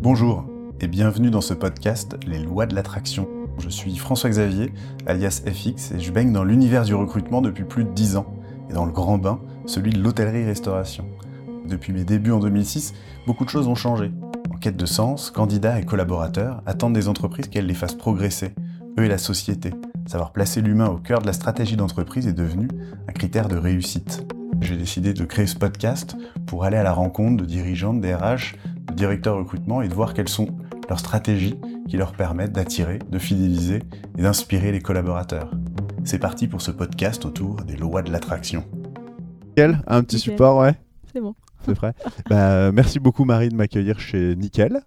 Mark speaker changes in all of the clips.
Speaker 1: Bonjour et bienvenue dans ce podcast Les lois de l'attraction. Je suis François Xavier, alias FX, et je baigne dans l'univers du recrutement depuis plus de 10 ans, et dans le grand bain, celui de l'hôtellerie-restauration. Depuis mes débuts en 2006, beaucoup de choses ont changé. En quête de sens, candidats et collaborateurs attendent des entreprises qu'elles les fassent progresser, eux et la société. Savoir placer l'humain au cœur de la stratégie d'entreprise est devenu un critère de réussite. J'ai décidé de créer ce podcast pour aller à la rencontre de dirigeants, de DRH, de directeurs recrutement et de voir quelles sont leurs stratégies qui leur permettent d'attirer, de fidéliser et d'inspirer les collaborateurs. C'est parti pour ce podcast autour des lois de l'attraction.
Speaker 2: Nickel, un petit
Speaker 3: Nickel.
Speaker 2: support, ouais,
Speaker 3: C'est bon.
Speaker 2: c'est prêt. Bah, merci beaucoup Marie de m'accueillir chez Nickel.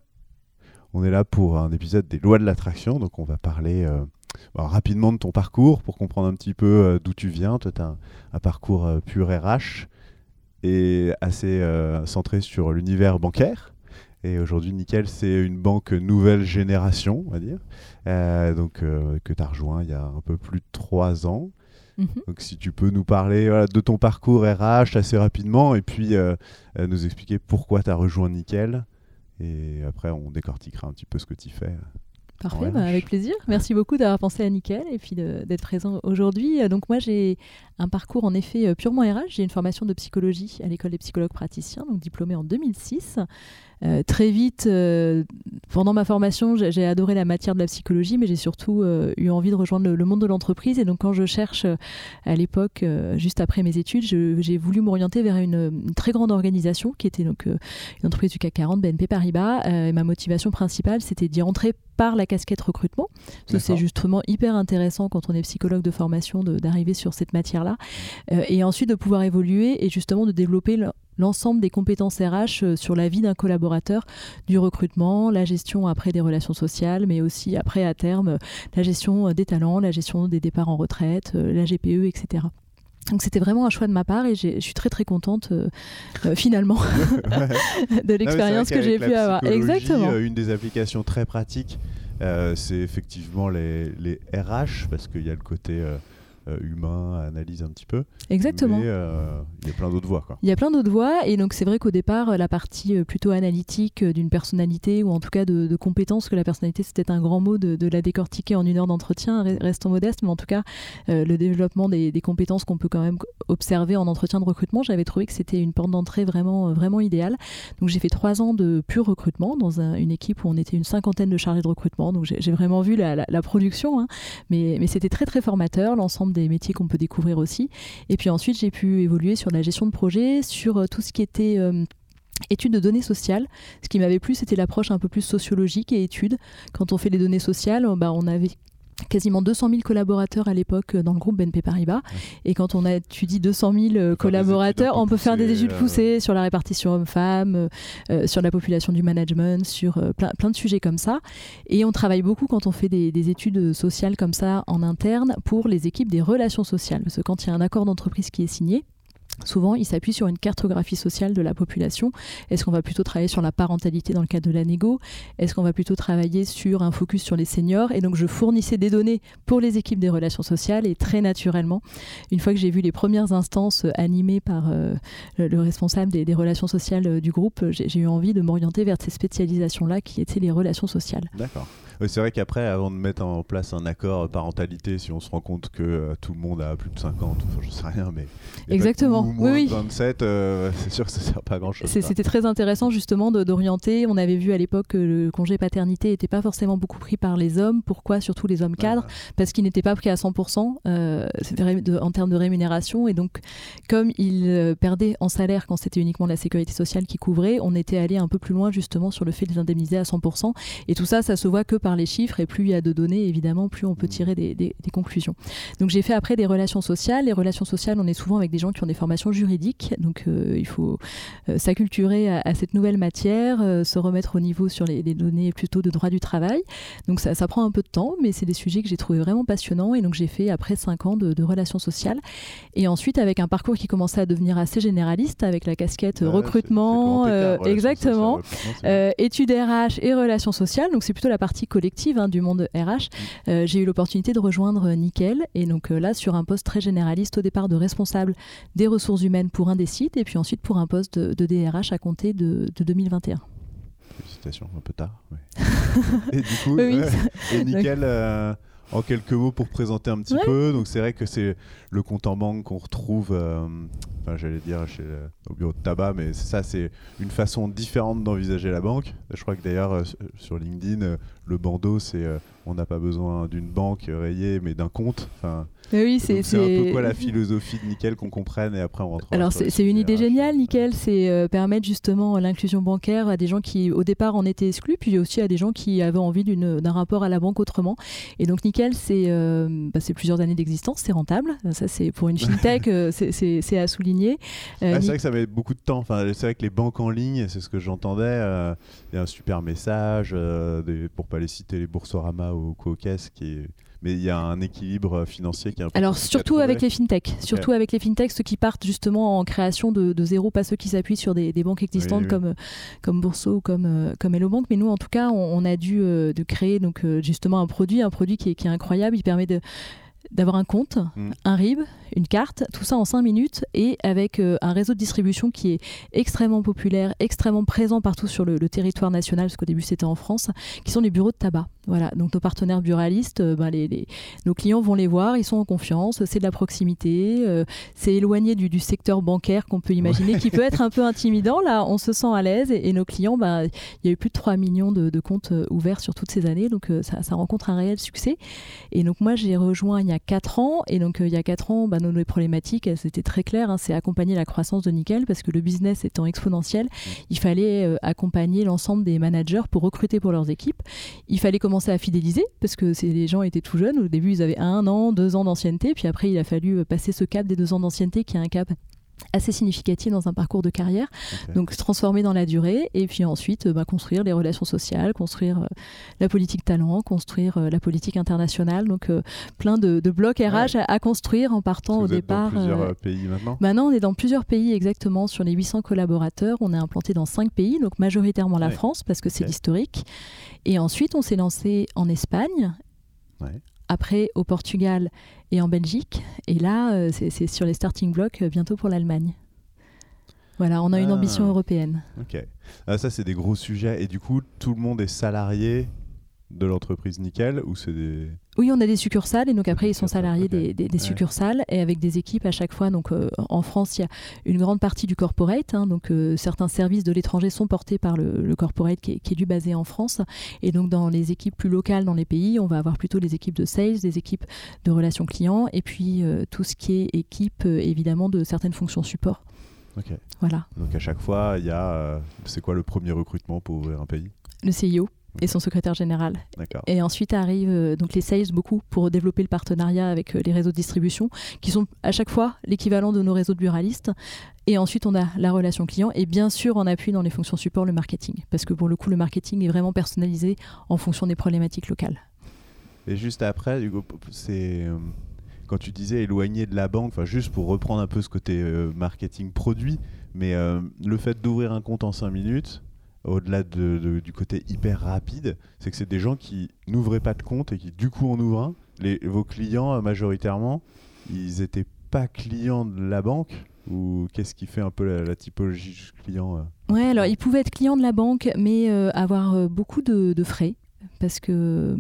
Speaker 2: On est là pour un épisode des lois de l'attraction, donc on va parler euh, bah, rapidement de ton parcours pour comprendre un petit peu euh, d'où tu viens. Toi, tu as un, un parcours euh, pur RH et assez euh, centré sur l'univers bancaire. Et aujourd'hui, Nickel, c'est une banque nouvelle génération, on va dire, euh, donc, euh, que tu as rejoint il y a un peu plus de trois ans.
Speaker 3: Mhm.
Speaker 2: Donc si tu peux nous parler voilà, de ton parcours RH assez rapidement et puis euh, nous expliquer pourquoi tu as rejoint Nickel. Et après, on décortiquera un petit peu ce que tu fais.
Speaker 3: Parfait, bah, avec plaisir. Merci beaucoup d'avoir pensé à Nickel et puis d'être présent aujourd'hui. Donc moi j'ai un parcours en effet purement RH. J'ai une formation de psychologie à l'école des psychologues praticiens, donc diplômée en 2006. Euh, très vite, euh, pendant ma formation, j'ai adoré la matière de la psychologie, mais j'ai surtout euh, eu envie de rejoindre le, monde de l'entreprise. Et donc quand je cherche à l'époque, juste après mes études, j'ai voulu m'orienter vers une, très grande organisation qui était donc une entreprise du CAC 40, BNP Paribas. Et ma motivation principale, c'était d'y entrer par la casquette recrutement. C'est justement hyper intéressant quand on est psychologue de formation d'arriver sur cette matière-là. Euh, et ensuite de pouvoir évoluer et justement de développer le- l'ensemble des compétences RH euh, sur la vie d'un collaborateur, du recrutement, la gestion après des relations sociales, mais aussi après à terme euh, la gestion des talents, la gestion des départs en retraite, la GPE, etc. Donc c'était vraiment un choix de ma part et je suis très très contente euh, euh, finalement de l'expérience que j'ai pu avoir. Exactement.
Speaker 2: euh, une des applications très pratiques, c'est effectivement les, les RH parce qu'il y a le côté euh, euh, humain, analyse un petit peu.
Speaker 3: Exactement.
Speaker 2: Mais euh, il y a plein d'autres voies. Quoi.
Speaker 3: Il y a plein d'autres voies et donc c'est vrai qu'au départ euh, la partie euh, plutôt analytique euh, d'une personnalité ou en tout cas de, de compétences que la personnalité peut-être un grand mot de, de la décortiquer en une heure d'entretien re- restons modestes mais en tout cas euh, le développement des, des compétences qu'on peut quand même observer en entretien de recrutement j'avais trouvé que c'était une porte d'entrée vraiment euh, vraiment idéale donc j'ai fait trois ans de pur recrutement dans un- une équipe où on était une cinquantaine de chargés de recrutement donc j'ai j'ai vraiment vu la, la- la production hein. mais, mais c'était très très formateur l'ensemble des métiers qu'on peut découvrir aussi et puis ensuite, j'ai pu évoluer sur la gestion de projet, sur euh, tout ce qui était euh, études de données sociales. Ce qui m'avait plu, c'était l'approche un peu plus sociologique et études. Quand on fait les données sociales, bah, on avait quasiment 200 000 collaborateurs à l'époque euh, dans le groupe BNP Paribas. Et quand on a étudie 200 000 euh, collaborateurs, on peut faire des
Speaker 2: poussées,
Speaker 3: études
Speaker 2: euh.
Speaker 3: poussées sur la répartition hommes-femmes, euh, sur la population du management, sur euh, plein, plein de sujets comme ça. Et on travaille beaucoup quand on fait des, des études sociales comme ça en interne pour les équipes des relations sociales. Parce que quand il y a un accord d'entreprise qui est signé, Souvent, il s'appuie sur une cartographie sociale de la population. Est-ce qu'on va plutôt travailler sur la parentalité dans le cadre de la négo? Est-ce qu'on va plutôt travailler sur un focus sur les seniors? Et donc, je fournissais des données pour les équipes des relations sociales et très naturellement, une fois que j'ai vu les premières instances euh, animées par euh, le, le responsable des, relations sociales euh, du groupe, j'ai eu envie de m'orienter vers ces spécialisations-là qui étaient les relations sociales.
Speaker 2: D'accord. C'est vrai qu'après, avant de mettre en place un accord parentalité, si on se rend compte que euh, tout le monde a plus de 50, enfin, je sais rien, mais.
Speaker 3: Exactement.
Speaker 2: ou
Speaker 3: Oui,
Speaker 2: moins
Speaker 3: oui.
Speaker 2: de 27, euh, c'est sûr que ça sert pas à grand chose.
Speaker 3: C'était très intéressant justement d'orienter. On avait vu à l'époque que le congé paternité n'était pas forcément beaucoup pris par les hommes. Pourquoi Surtout les hommes cadres, parce qu'il n'était pas pris à 100% euh, en termes de rémunération. Et donc, comme ils perdaient en salaire quand c'était uniquement la sécurité sociale qui couvrait, on était allé un peu plus loin justement sur le fait de les indemniser à 100%. Et tout ça, ça se voit que par les chiffres. Et plus il y a de données, évidemment, plus on peut tirer des, des- des conclusions. Donc j'ai fait après des relations sociales. Les relations sociales, on est souvent avec des gens qui ont des formations juridiques. Donc euh, il faut euh, s'acculturer à, à cette nouvelle matière, euh, se remettre au niveau sur les, les données plutôt de droit du travail. Donc ça, ça prend un peu de temps, mais c'est des sujets que j'ai trouvé vraiment passionnants. Et donc j'ai fait après cinq ans de, de relations sociales. Et ensuite avec un parcours qui commençait à devenir assez généraliste, avec la casquette
Speaker 2: Ouais,
Speaker 3: recrutement, euh, exactement.
Speaker 2: recrutement,
Speaker 3: Euh, études RH et relations sociales, donc c'est plutôt la partie collective hein, du monde RH. Euh, j'ai eu l'opportunité de rejoindre euh, Nickel et donc euh, là sur un poste très généraliste au départ de responsable des ressources humaines pour un des sites et puis ensuite pour un poste de, de DRH à compter de, de 2021.
Speaker 2: félicitations, un peu tard. et du coup, et nickel en quelques mots pour présenter un petit peu. Donc c'est vrai que c'est le compte en banque qu'on retrouve, euh, enfin j'allais dire chez, au bureau de tabac, mais ça c'est une façon différente d'envisager la banque. Je crois que d'ailleurs euh, sur LinkedIn, euh, le bandeau c'est on n'a pas besoin d'une banque rayée, mais d'un compte. Enfin,
Speaker 3: oui, c'est
Speaker 2: un peu quoi la philosophie de Nickel qu'on comprenne et après on rentre.
Speaker 3: Alors c'est une idée géniale, Nickel, c'est euh, permettre justement l'inclusion bancaire à des gens qui au départ en étaient exclus, puis aussi à des gens qui avaient envie d'un rapport à la banque autrement. Et donc Nickel, c'est euh, bah, plusieurs années d'existence, c'est rentable. Ça c'est pour une fintech, euh, c'est à souligner.
Speaker 2: Ah, c'est vrai que ça met beaucoup de temps. Enfin, c'est vrai que les banques en ligne, c'est ce que j'entendais. Il y a un super message des, pour pas les citer, les Boursorama ou Cocaisse qui est mais il y a un équilibre financier qui est
Speaker 3: important. Alors surtout avec les fintechs, surtout avec les fintechs, ceux qui partent justement en création de, zéro, pas ceux qui s'appuient sur des, banques existantes comme comme Bourseau ou comme euh, comme Hello Bank. Mais nous, en tout cas, on, a dû euh, de créer donc euh, justement un produit, un produit qui est, qui est incroyable. Il permet de d'avoir un compte, mm. un RIB, une carte, tout ça en 5 minutes et avec euh, un réseau de distribution qui est extrêmement populaire, extrêmement présent partout sur le, territoire national, parce qu'au début c'était en France, qui sont les bureaux de tabac. Voilà, donc nos partenaires buralistes, euh, ben, nos clients vont les voir, ils sont en confiance, c'est de la proximité, euh, c'est éloigné du, secteur bancaire qu'on peut imaginer, qui peut être un peu intimidant. Là, on se sent à l'aise et, nos clients, ben, il y a eu plus de 3 millions de, comptes ouverts sur toutes ces années, donc ça, ça, rencontre un réel succès. Et donc moi j'ai rejoint il y a 4 ans, et donc il y a 4 ans, ben, nos, problématiques, c'était très clair, hein, c'est accompagner la croissance de Nickel parce que le business étant exponentiel, mmh. il fallait euh, accompagner l'ensemble des managers pour recruter pour leurs équipes. Il fallait commencer à fidéliser parce que les gens étaient tout jeunes. Au début, ils avaient un an, deux ans d'ancienneté, puis après, il a fallu euh, passer ce cap des deux ans d'ancienneté qui est un cap assez significatif dans un parcours de carrière. Donc se transformer dans la durée et puis ensuite euh, bah, construire les relations sociales, construire euh, la politique talent, construire euh, la politique internationale. Donc plein de, blocs RH à, construire en partant
Speaker 2: au
Speaker 3: vous départ.
Speaker 2: Êtes dans plusieurs pays maintenant?
Speaker 3: Maintenant, on est dans plusieurs pays exactement. Sur les 800 collaborateurs, on est implanté dans 5 pays, donc majoritairement la France parce que c'est l'historique. Et ensuite, on s'est lancé en Espagne. Après, au Portugal et en Belgique. Et là, euh, c'est sur les starting blocks euh, bientôt pour l'Allemagne. Voilà, on a une ah. ambition européenne.
Speaker 2: Ok. Ah, ça, c'est des gros sujets. Et du coup, tout le monde est salarié de l'entreprise Nickel ou c'est des...
Speaker 3: Oui, on a des succursales et donc après ils sont salariés des, succursales et avec des équipes à chaque fois. Donc euh, en France, il y a une grande partie du corporate. Hein, donc euh, certains services de l'étranger sont portés par le, corporate qui est, qui est, lui basé en France. Et donc dans les équipes plus locales dans les pays, on va avoir plutôt des équipes de sales, des équipes de relations clients et puis euh, tout ce qui est équipe évidemment de certaines fonctions support.
Speaker 2: Ok.
Speaker 3: Voilà.
Speaker 2: Donc à chaque fois, il y a. c'est quoi le premier recrutement pour ouvrir un pays?
Speaker 3: Le CIO et son secrétaire général. Et ensuite arrivent euh, donc les sales beaucoup pour développer le partenariat avec euh, les réseaux de distribution qui sont à chaque fois l'équivalent de nos réseaux de buralistes. Et ensuite on a la relation client et bien sûr en appui dans les fonctions support le marketing parce que pour le coup le marketing est vraiment personnalisé en fonction des problématiques locales.
Speaker 2: Et juste après, Hugo, c'est euh, quand tu disais éloigné de la banque, enfin juste pour reprendre un peu ce côté marketing produit, mais le fait d'ouvrir un compte en 5 minutes, au-delà du côté hyper rapide, c'est que c'est des gens qui n'ouvraient pas de compte et qui du coup en ouvrent un. Vos clients euh, majoritairement, ils n'étaient pas clients de la banque ou qu'est-ce qui fait un peu la, typologie client
Speaker 3: euh Ouais, alors ils pouvaient être clients de la banque, mais euh, avoir beaucoup de, frais parce que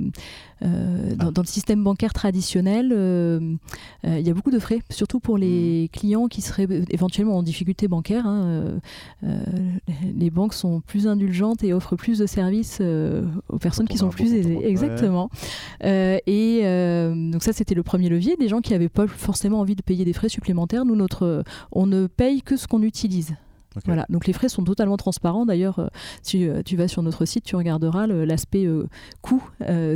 Speaker 3: euh, dans, le système bancaire traditionnel, euh, euh, il y a beaucoup de frais, surtout pour les mmh. clients qui seraient éventuellement en difficulté bancaire. Hein, les banques sont plus indulgentes et offrent plus de services aux personnes qui sont plus aisées. Exactement. et donc ça, c'était le premier levier. Des gens qui n'avaient pas forcément envie de payer des frais supplémentaires. Nous, notre, on ne paye que ce qu'on utilise. Voilà, donc les frais sont totalement transparents. D'ailleurs, euh, si euh, tu vas sur notre site, tu regarderas l'aspect euh, coût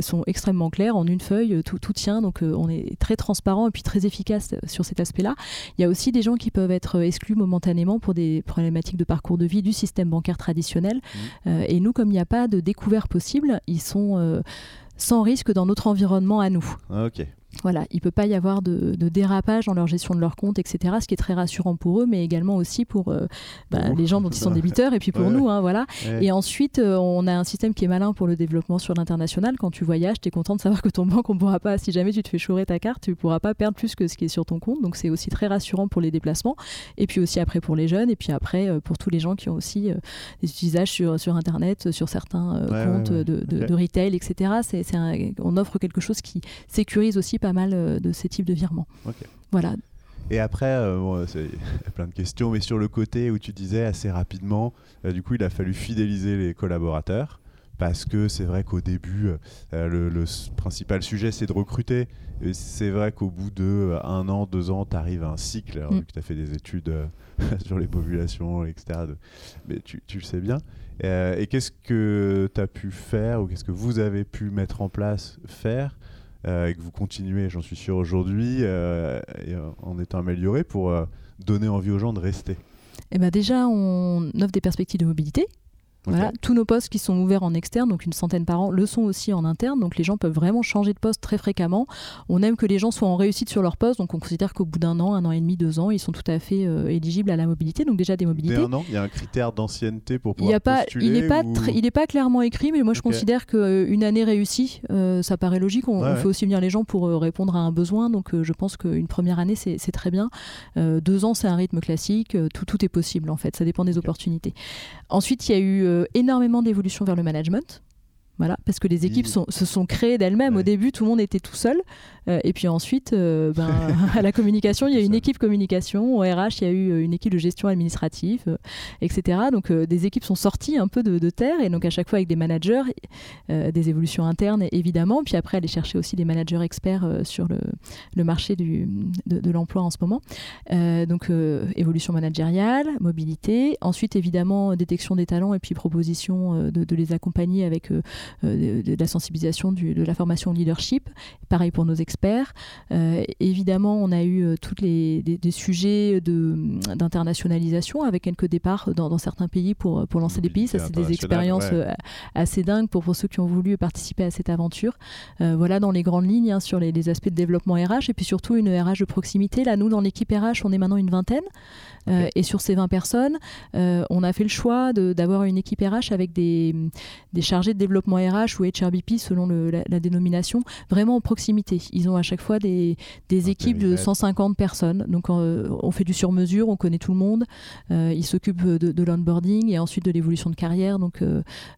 Speaker 3: sont extrêmement clairs. En une feuille, tout, tout tient. Donc on est très transparent et puis très efficace sur cet aspect-là. Il y a aussi des gens qui peuvent être exclus momentanément pour des problématiques de parcours de vie du système bancaire traditionnel. Mmh. et nous, comme il n'y a pas de découvert possible, ils sont sans risque dans notre environnement à nous.
Speaker 2: Ah, ok.
Speaker 3: Voilà, il ne peut pas y avoir de, dérapage dans leur gestion de leur compte, etc. Ce qui est très rassurant pour eux, mais également aussi pour euh, bah, les gens dont ils sont débiteurs et puis pour nous. Hein, voilà. Et ensuite, euh, on a un système qui est malin pour le développement sur l'international. Quand tu voyages, tu es content de savoir que ton banque, on pourra pas, si jamais tu te fais chourer ta carte, tu ne pourras pas perdre plus que ce qui est sur ton compte. Donc c'est aussi très rassurant pour les déplacements. Et puis aussi après pour les jeunes, et puis après euh, pour tous les gens qui ont aussi des utilisages sur, sur Internet, sur certains comptes de, de, retail, etc. On offre quelque chose qui sécurise aussi pas mal euh, de ces types de virements. Voilà.
Speaker 2: Et après, euh, il y a plein de questions, mais sur le côté où tu disais assez rapidement, euh, du coup, il a fallu fidéliser les collaborateurs parce que c'est vrai qu'au début, le, principal sujet, c'est de recruter. C'est vrai qu'au bout de un an, deux ans, tu arrives à un cycle, alors, mm. vu que tu as fait des études sur les populations, etc. Mais tu, tu, le sais bien. et qu'est-ce que tu as pu faire, ou qu'est-ce que vous avez pu mettre en place, faire euh, et que vous continuez, j'en suis sûr aujourd'hui, euh, euh, en étant amélioré pour donner envie aux gens de rester
Speaker 3: eh ben Déjà, on offre des perspectives de mobilité. Voilà, tous nos postes qui sont ouverts en externe, donc une centaine par an, le sont aussi en interne. Donc les gens peuvent vraiment changer de poste très fréquemment. On aime que les gens soient en réussite sur leur poste, donc on considère qu'au bout d'un an, un an et demi, deux ans, ils sont tout à fait euh, éligibles à la mobilité. Donc déjà des mobilités.
Speaker 2: un an, il y a un critère d'ancienneté pour pouvoir il y a
Speaker 3: pas,
Speaker 2: postuler
Speaker 3: Il n'est pas,
Speaker 2: ou...
Speaker 3: pas clairement écrit, mais moi je considère qu'une euh, année réussie, euh, ça paraît logique. On, fait aussi venir les gens pour répondre à un besoin. Donc je pense qu'une première année, c'est très bien. deux ans, c'est un rythme classique. tout, tout est possible en fait. Ça dépend des opportunités. Ensuite, il y a eu énormément d'évolutions vers le management. Voilà, parce que les équipes se sont créées d'elles-mêmes. Au début, tout le monde était tout seul. Euh, et puis ensuite, euh, ben, à la communication, il y a une équipe communication. Au RH, il y a eu euh, une équipe de gestion administrative, etc. Donc des équipes sont sorties un peu de, terre. Et donc à chaque fois avec des managers, des évolutions internes évidemment. Puis après, aller chercher aussi des managers experts sur le, le, marché du, de, l'emploi en ce moment. donc évolution managériale, mobilité. Ensuite, évidemment, détection des talents et puis proposition de, de les accompagner avec de, la sensibilisation de la formation leadership. Pareil pour nos experts euh, évidemment, on a eu euh, tous les des, sujets d'internationalisation avec quelques départs dans, certains pays pour, pour lancer des pays. Ça, c'est des expériences euh, assez dingues pour, pour ceux qui ont voulu participer à cette aventure. voilà dans les grandes lignes hein, sur les, les, aspects de développement RH et puis surtout une RH de proximité. Là, nous, dans l'équipe RH, on est maintenant une vingtaine. Euh, et sur ces 20 personnes, euh, on a fait le choix d'avoir une équipe RH avec des, des, chargés de développement RH ou HRBP selon la, dénomination, vraiment en proximité. Ils ont à chaque fois des, des équipes de 150 personnes. Donc euh, on fait du sur-mesure, on connaît tout le monde. ils s'occupent de, de l'onboarding et ensuite de l'évolution de carrière. Donc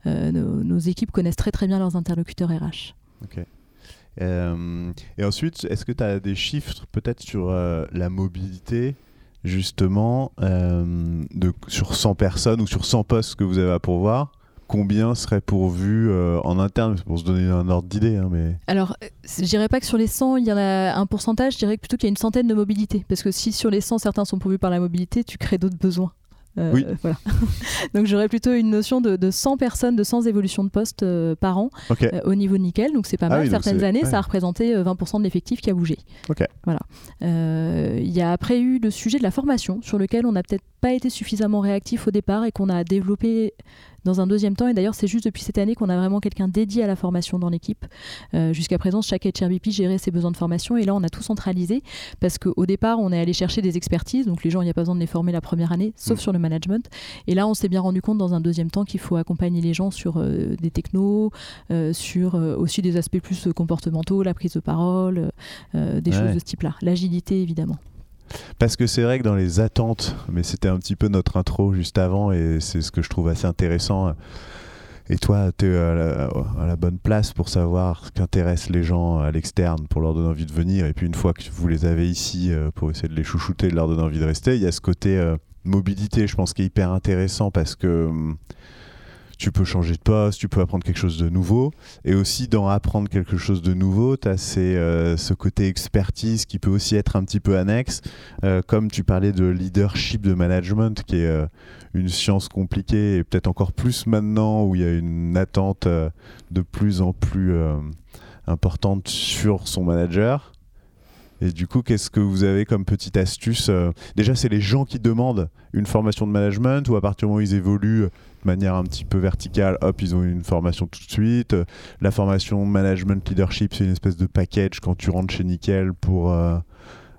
Speaker 3: nos, équipes connaissent très très bien leurs interlocuteurs RH.
Speaker 2: Ok. et ensuite, est-ce que tu as des chiffres peut-être sur la mobilité? Justement, euh, de, sur 100 personnes ou sur 100 postes que vous avez à pourvoir, combien serait pourvu euh, en interne? Pour se donner un ordre d'idée hein, mais...
Speaker 3: Alors, je dirais pas que sur les 100, il y en a un pourcentage, je dirais plutôt qu'il y a une centaine de mobilités. Parce que si sur les 100, certains sont pourvus par la mobilité, tu crées d'autres besoins.
Speaker 2: Euh, oui.
Speaker 3: Voilà. donc j'aurais plutôt une notion de, 100 personnes, de 100 évolutions de poste euh, par an euh, au niveau de nickel. Donc c'est pas ah mal. Certaines années, ça a représenté 20% de l'effectif qui a bougé. Voilà. Il y a après eu le sujet de la formation sur lequel on n'a peut-être pas été suffisamment réactif au départ et qu'on a développé dans un deuxième temps. Et d'ailleurs, c'est juste depuis cette année qu'on a vraiment quelqu'un dédié à la formation dans l'équipe. Euh, jusqu'à présent, chaque HRBP gérait ses besoins de formation et là, on a tout centralisé parce qu'au départ, on est allé chercher des expertises. Donc, les gens, il n'y a pas besoin de les former la première année, sauf mm. sur le management. Et là, on s'est bien rendu compte dans un deuxième temps qu'il faut accompagner les gens sur euh, des technos, euh, sur aussi des aspects plus comportementaux, la prise de parole, des choses de ce type-là. L'agilité, évidemment.
Speaker 2: Parce que c'est vrai que dans les attentes, mais c'était un petit peu notre intro juste avant, et c'est ce que je trouve assez intéressant. Et toi, tu es à la, bonne place pour savoir ce qu'intéresse les gens à l'externe, pour leur donner envie de venir. Et puis une fois que vous les avez ici, euh, pour essayer de les chouchouter, de leur donner envie de rester, il y a ce côté euh, mobilité, je pense, qui est hyper intéressant parce que hum, tu peux changer de poste, tu peux apprendre quelque chose de nouveau. Et aussi, dans apprendre quelque chose de nouveau, tu as euh, ce côté expertise qui peut aussi être un petit peu annexe. Euh, comme tu parlais de leadership, de management, qui est euh, une science compliquée, et peut-être encore plus maintenant où il y a une attente de plus en plus importante sur son manager. Et du coup, qu'est-ce que vous avez comme petite astuce Déjà, c'est les gens qui demandent une formation de management ou à partir du moment où ils évoluent manière un petit peu verticale, hop, ils ont une formation tout de suite. La formation management leadership, c'est une espèce de package quand tu rentres chez Nickel pour euh,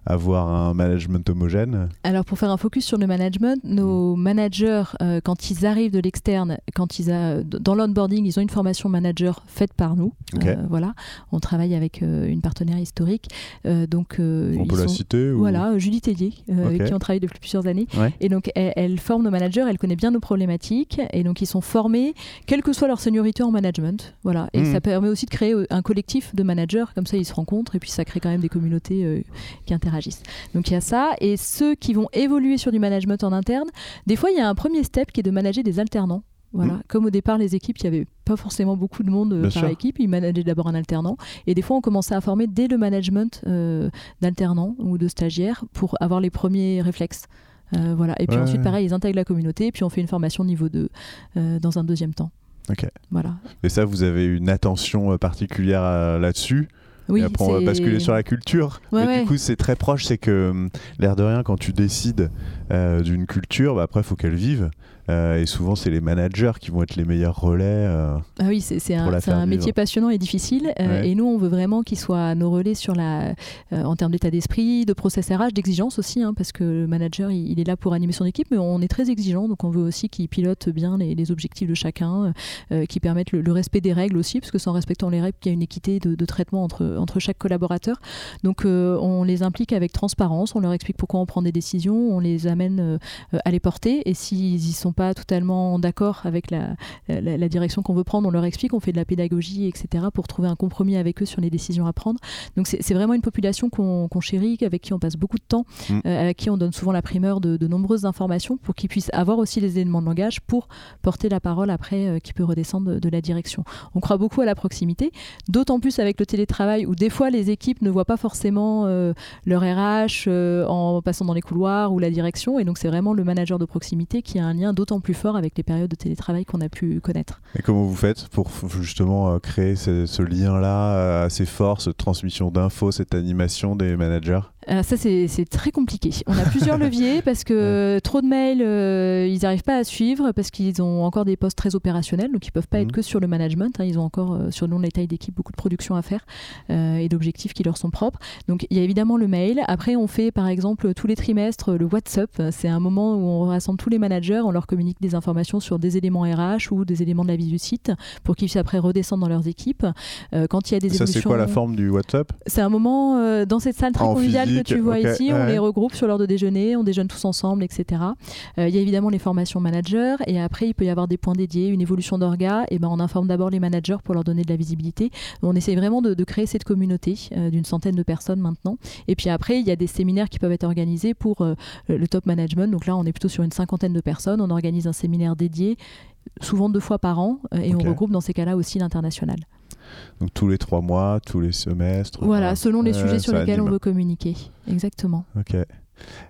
Speaker 2: avoir un management homogène
Speaker 3: Alors pour faire un focus sur le management, nos
Speaker 2: Mm.
Speaker 3: managers, euh, quand ils arrivent de l'externe, quand ils a, dans l'onboarding, ils ont une formation manager faite par nous. Euh, voilà, on travaille avec euh, une partenaire historique, donc
Speaker 2: On peut la citer ou-
Speaker 3: Voilà, Julie Tellier, avec qui on travaille depuis plusieurs années.
Speaker 2: Ouais.
Speaker 3: Et donc, elle, elle forme nos managers, elle connaît bien nos problématiques. Et donc, ils sont formés, quelle que soit leur seniorité en management. Voilà. Et
Speaker 2: Mhm.
Speaker 3: ça permet aussi de créer un collectif de managers. Comme ça, ils se rencontrent et puis ça crée quand même des communautés qui interagissent. Donc, il y a ça. Et ceux qui vont évoluer sur du management en interne, des fois, il y a un premier step qui est de manager des alternants. Voilà.
Speaker 2: Mhm.
Speaker 3: Comme au départ, les équipes, il n'y avait pas forcément beaucoup de monde euh, par équipe. Ils manageaient d'abord un alternant. Et des fois, on commençait à former dès le management euh, d'alternants ou de stagiaires pour avoir les premiers réflexes. Euh, voilà. Et puis
Speaker 2: Ouais,
Speaker 3: ensuite, pareil, ils intègrent la communauté. Et puis on fait une formation niveau 2 euh, dans un deuxième temps.
Speaker 2: Ok.
Speaker 3: Voilà.
Speaker 2: Et ça, vous avez une attention particulière là-dessus?
Speaker 3: Oui,
Speaker 2: Et après, on va basculer sur la culture.
Speaker 3: Ouais,
Speaker 2: Mais
Speaker 3: ouais.
Speaker 2: du coup, c'est très proche. C'est que, hum, l'air de rien, quand tu décides euh, d'une culture, bah, après, il faut qu'elle vive. Euh, et souvent, c'est les managers qui vont être les meilleurs relais. euh.
Speaker 3: Ah oui, c'est un, métier passionnant et difficile. euh,
Speaker 2: Ouais.
Speaker 3: Et nous, on veut vraiment qu'ils soient nos relais sur la, en termes d'état d'esprit, de process RH, d'exigence aussi, hein, parce que le manager, il, il est là pour animer son équipe, mais on est très exigeant, donc on veut aussi qu'il pilote bien les, les objectifs de chacun, qui permettent le, le respect des règles aussi, parce que c'est en respectant les règles qu'il y a une équité de, de traitement entre, entre chaque collaborateur. Donc on les implique avec transparence, on leur explique pourquoi on prend des décisions, on les amène à les porter, et s'ils n'y sont pas totalement d'accord avec la, la, la direction qu'on veut prendre, on leur explique, on fait de la pédagogie, etc., pour trouver un compromis avec eux sur les décisions à prendre. Donc c'est vraiment une population qu'on chérit, avec qui on passe beaucoup de temps,
Speaker 2: Mm.
Speaker 3: euh, à qui on donne souvent la primeur de, de nombreuses informations pour qu'ils puissent avoir aussi les éléments de langage pour porter la parole après euh, qui peut redescendre de, de la direction. On croit beaucoup à la proximité, d'autant plus avec le télétravail où des fois les équipes ne voient pas forcément euh, leur RH euh, en passant dans les couloirs ou la direction, et donc c'est vraiment le manager de proximité qui a un lien d'autant plus fort avec les périodes de télétravail qu'on a pu connaître.
Speaker 2: Et comment vous faites pour justement euh, créer ce, ce lien-là euh, assez fort, cette transmission d'infos, cette animation des managers?
Speaker 3: Euh, ça, c'est très compliqué. On a plusieurs leviers parce que trop de mails, euh, ils n'arrivent pas à suivre parce qu'ils ont encore des postes très opérationnels, donc ils peuvent pas être
Speaker 2: Mhm.
Speaker 3: que sur le management. hein. Ils ont encore, euh, sur le long de la taille d'équipe, beaucoup de production à faire euh, et d'objectifs qui leur sont propres. Donc il y a évidemment le mail. Après, on fait par exemple tous les trimestres le WhatsApp. C'est un moment où on rassemble tous les managers, on leur communique des informations sur des éléments RH ou des éléments de la vie du site pour qu'ils puissent après redescendre dans leurs équipes. Quand il y a des
Speaker 2: Ça, c'est quoi la forme du WhatsApp?
Speaker 3: C'est un moment dans cette salle très
Speaker 2: En
Speaker 3: conviviale que tu vois ici. On
Speaker 2: ouais.
Speaker 3: les regroupe sur l'heure de déjeuner, on déjeune tous ensemble, etc. Euh, Il y a évidemment les formations managers et après il peut y avoir des points dédiés, une évolution d'orga. Et ben on informe d'abord les managers pour leur donner de la visibilité. On essaye vraiment de, de créer cette communauté euh, d'une centaine de personnes maintenant. Et puis après il y a des séminaires qui peuvent être organisés pour euh, le top management. Donc là on est plutôt sur une cinquantaine de personnes. On organise un séminaire dédié souvent deux fois par an et on regroupe dans ces cas-là aussi l'international.
Speaker 2: Donc tous les trois mois, tous les semestres
Speaker 3: Voilà,
Speaker 2: euh,
Speaker 3: selon les sujets sur lesquels on veut communiquer. Exactement.
Speaker 2: Ok.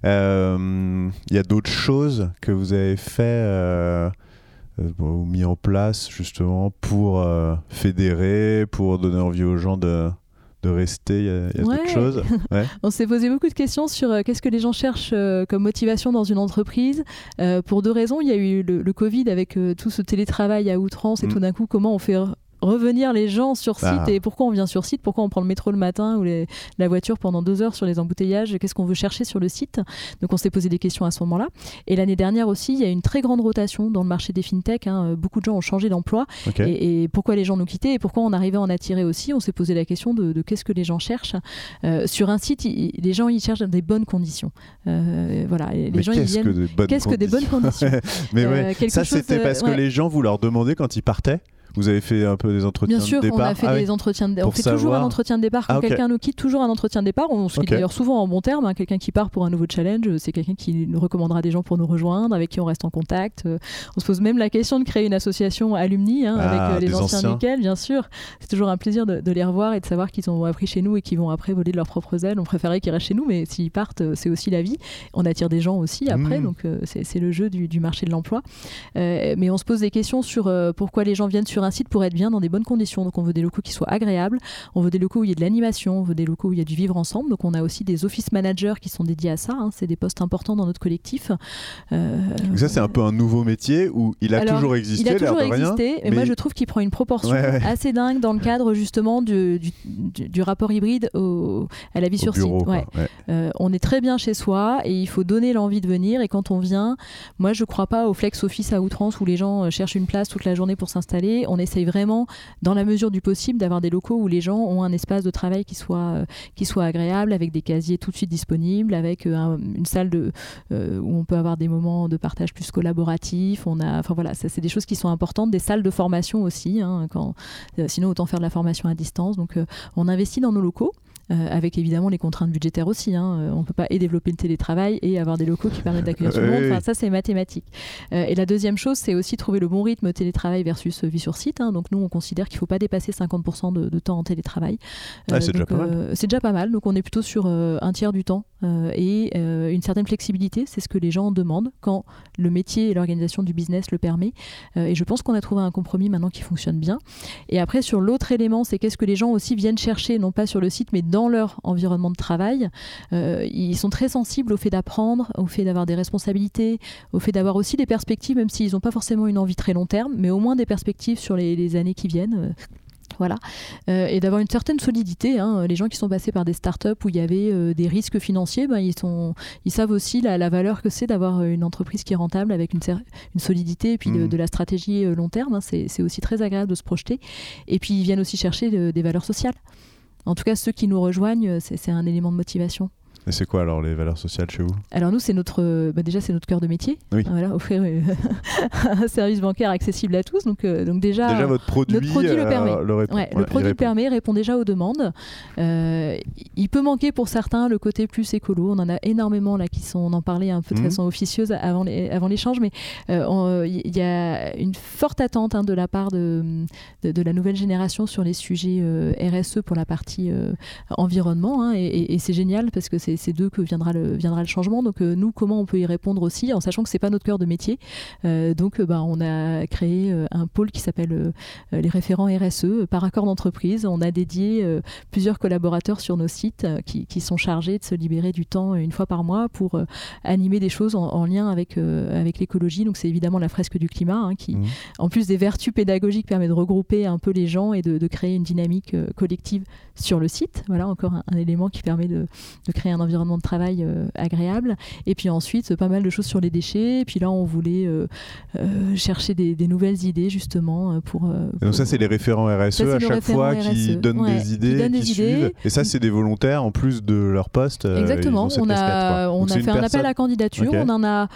Speaker 2: Euh, Il y a d'autres choses que vous avez fait euh, euh, ou mis en place justement pour euh, fédérer, pour donner envie aux gens de, de rester? Il y a, il y a
Speaker 3: Ouais.
Speaker 2: d'autres choses? Ouais.
Speaker 3: On s'est posé beaucoup de questions sur euh, qu'est-ce que les gens cherchent euh, comme motivation dans une entreprise. Euh, pour deux raisons. Il y a eu le, le Covid avec euh, tout ce télétravail à outrance et
Speaker 2: Mm.
Speaker 3: tout d'un coup, comment on fait revenir les gens sur site
Speaker 2: Ah.
Speaker 3: et pourquoi on vient sur site, pourquoi on prend le métro le matin ou les- la voiture pendant deux heures sur les embouteillages, qu'est-ce qu'on veut chercher sur le site? Donc on s'est posé des questions à ce moment-là. Et l'année dernière aussi, il y a une très grande rotation dans le marché des fintech. hein. Beaucoup de gens ont changé d'emploi et, et pourquoi les gens nous quittaient et pourquoi on arrivait à en attirer aussi? On s'est posé la question de, de qu'est-ce que les gens cherchent. Euh, sur un site, il- les gens ils cherchent des bonnes conditions. Euh, voilà, les
Speaker 2: Mais
Speaker 3: gens
Speaker 2: qu'est-ce que
Speaker 3: viennent.
Speaker 2: des bonnes
Speaker 3: Qu'est-ce que des bonnes conditions?
Speaker 2: Mais
Speaker 3: Euh,
Speaker 2: ouais, ça
Speaker 3: chose,
Speaker 2: c'était
Speaker 3: euh,
Speaker 2: parce que les gens vous leur demandez quand ils partaient? Vous avez fait un peu des entretiens
Speaker 3: Bien sûr,
Speaker 2: de départ.
Speaker 3: on a fait
Speaker 2: Ah
Speaker 3: des
Speaker 2: oui.
Speaker 3: entretiens de... On
Speaker 2: Pour
Speaker 3: fait toujours un entretien de départ quand
Speaker 2: Ah,
Speaker 3: quelqu'un nous quitte, toujours un entretien de départ. On se quitte
Speaker 2: Ok.
Speaker 3: d'ailleurs souvent en bon terme. hein. Quelqu'un qui part pour un nouveau challenge, c'est quelqu'un qui nous recommandera des gens pour nous rejoindre, avec qui on reste en contact. Euh, On se pose même la question de créer une association alumni hein,
Speaker 2: Ah,
Speaker 3: avec euh, les anciens,
Speaker 2: anciens.
Speaker 3: Nickel, bien sûr. C'est toujours un plaisir de, de les revoir et de savoir qu'ils ont appris chez nous et qu'ils vont après voler de leurs propres ailes. On préférait qu'ils restent chez nous, mais s'ils partent, euh, c'est aussi la vie. On attire des gens aussi après,
Speaker 2: Mmh.
Speaker 3: donc euh, c'est le jeu du, du marché de l'emploi. Euh, mais on se pose des questions sur euh, pourquoi les gens viennent sur un un site pour être bien dans des bonnes conditions. Donc on veut des locaux qui soient agréables, on veut des locaux où il y a de l'animation, on veut des locaux où il y a du vivre ensemble. Donc on a aussi des office managers qui sont dédiés à ça. Hein. C'est des postes importants dans notre collectif.
Speaker 2: Euh, donc ça c'est un peu un nouveau métier où il a toujours existé.
Speaker 3: Il a toujours
Speaker 2: existé.
Speaker 3: Rien, et moi je trouve qu'il prend une proportion assez dingue dans le cadre justement du, du, du rapport hybride au, à la vie sur site. Ouais. Euh, on est très bien chez soi et il faut donner l'envie de venir. Et quand on vient, moi je crois pas au flex office à outrance où les gens euh, cherchent une place toute la journée pour s'installer. On essaye vraiment, dans la mesure du possible, d'avoir des locaux où les gens ont un espace de travail qui soit, euh, agréable, avec des casiers tout de suite disponibles, avec une salle de, où on peut avoir des moments de partage plus collaboratifs. C'est des choses qui sont importantes. Des salles de formation aussi. Hein, sinon autant faire de la formation à distance. Donc on investit dans nos locaux. Euh, avec évidemment les contraintes budgétaires aussi. Hein. Euh, on ne peut pas et développer le télétravail et avoir des locaux qui permettent d'accueillir tout le monde. Enfin, ça, c'est mathématique. Euh, et la deuxième chose, c'est aussi trouver le bon rythme télétravail versus vie sur site. Hein. Donc nous, on considère qu'il ne faut pas dépasser 50% de, temps en télétravail.
Speaker 2: c'est déjà pas mal.
Speaker 3: c'est déjà pas mal. Donc on est plutôt sur un tiers du temps et une certaine flexibilité. C'est ce que les gens demandent quand le métier et l'organisation du business le permet. et je pense qu'on a trouvé un compromis maintenant qui fonctionne bien. Et après, sur l'autre élément, c'est qu'est-ce que les gens aussi viennent chercher, non pas sur le site, mais dans leur environnement de travail, euh, ils sont très sensibles au fait d'apprendre, au fait d'avoir des responsabilités, au fait d'avoir aussi des perspectives, même s'ils n'ont pas forcément une envie très long terme, mais au moins des perspectives sur les, années qui viennent. Euh, voilà, euh, et d'avoir une certaine solidité. Hein. Les gens qui sont passés par des startups où il y avait des risques financiers, ben, ils, sont, ils savent aussi la, valeur que c'est d'avoir une entreprise qui est rentable avec une, une solidité et puis de, mmh. la stratégie long terme. Hein. C'est aussi très agréable de se projeter. Et puis ils viennent aussi chercher des valeurs sociales. En tout cas, ceux qui nous rejoignent, c'est un élément de motivation.
Speaker 2: Et c'est quoi alors les valeurs sociales chez vous?
Speaker 3: Alors nous, c'est notre, euh, bah, déjà c'est notre cœur de métier. Voilà, offrir euh, un service bancaire accessible à tous. Donc, euh, donc déjà,
Speaker 2: déjà votre produit,
Speaker 3: notre produit le permet. Le, produit répond. permet, répond déjà aux demandes. il peut manquer pour certains le côté plus écolo. On en a énormément là qui sont, on en parlait un peu de mhm. façon officieuse avant les, avant l'échange, mais il y a une forte attente hein, de la part de, de, la nouvelle génération sur les sujets RSE pour la partie environnement. Hein, et, et c'est génial parce que c'est c'est d'eux que viendra le, viendra le changement. Donc euh, nous, comment on peut y répondre aussi, en sachant que c'est pas notre cœur de métier. Euh, donc euh, bah, on a créé un pôle qui s'appelle les référents RSE par accord d'entreprise. On a dédié plusieurs collaborateurs sur nos sites qui, qui, sont chargés de se libérer du temps une fois par mois pour animer des choses en, lien avec, avec l'écologie. Donc c'est évidemment la fresque du climat hein, qui, mmh. en plus des vertus pédagogiques, permet de regrouper un peu les gens et de, créer une dynamique collective sur le site. Voilà encore un, élément qui permet de, de créer un environnement de travail euh, agréable. Et puis ensuite, pas mal de choses sur les déchets. Et puis là, on voulait euh, euh, chercher des, nouvelles idées justement pour.
Speaker 2: donc ça, c'est les référents RSE à chaque fois qui donnent des idées, qui, suivent. Et ça, c'est des volontaires en plus de leur poste.
Speaker 3: Exactement. on a, on a fait un appel à candidature. On en a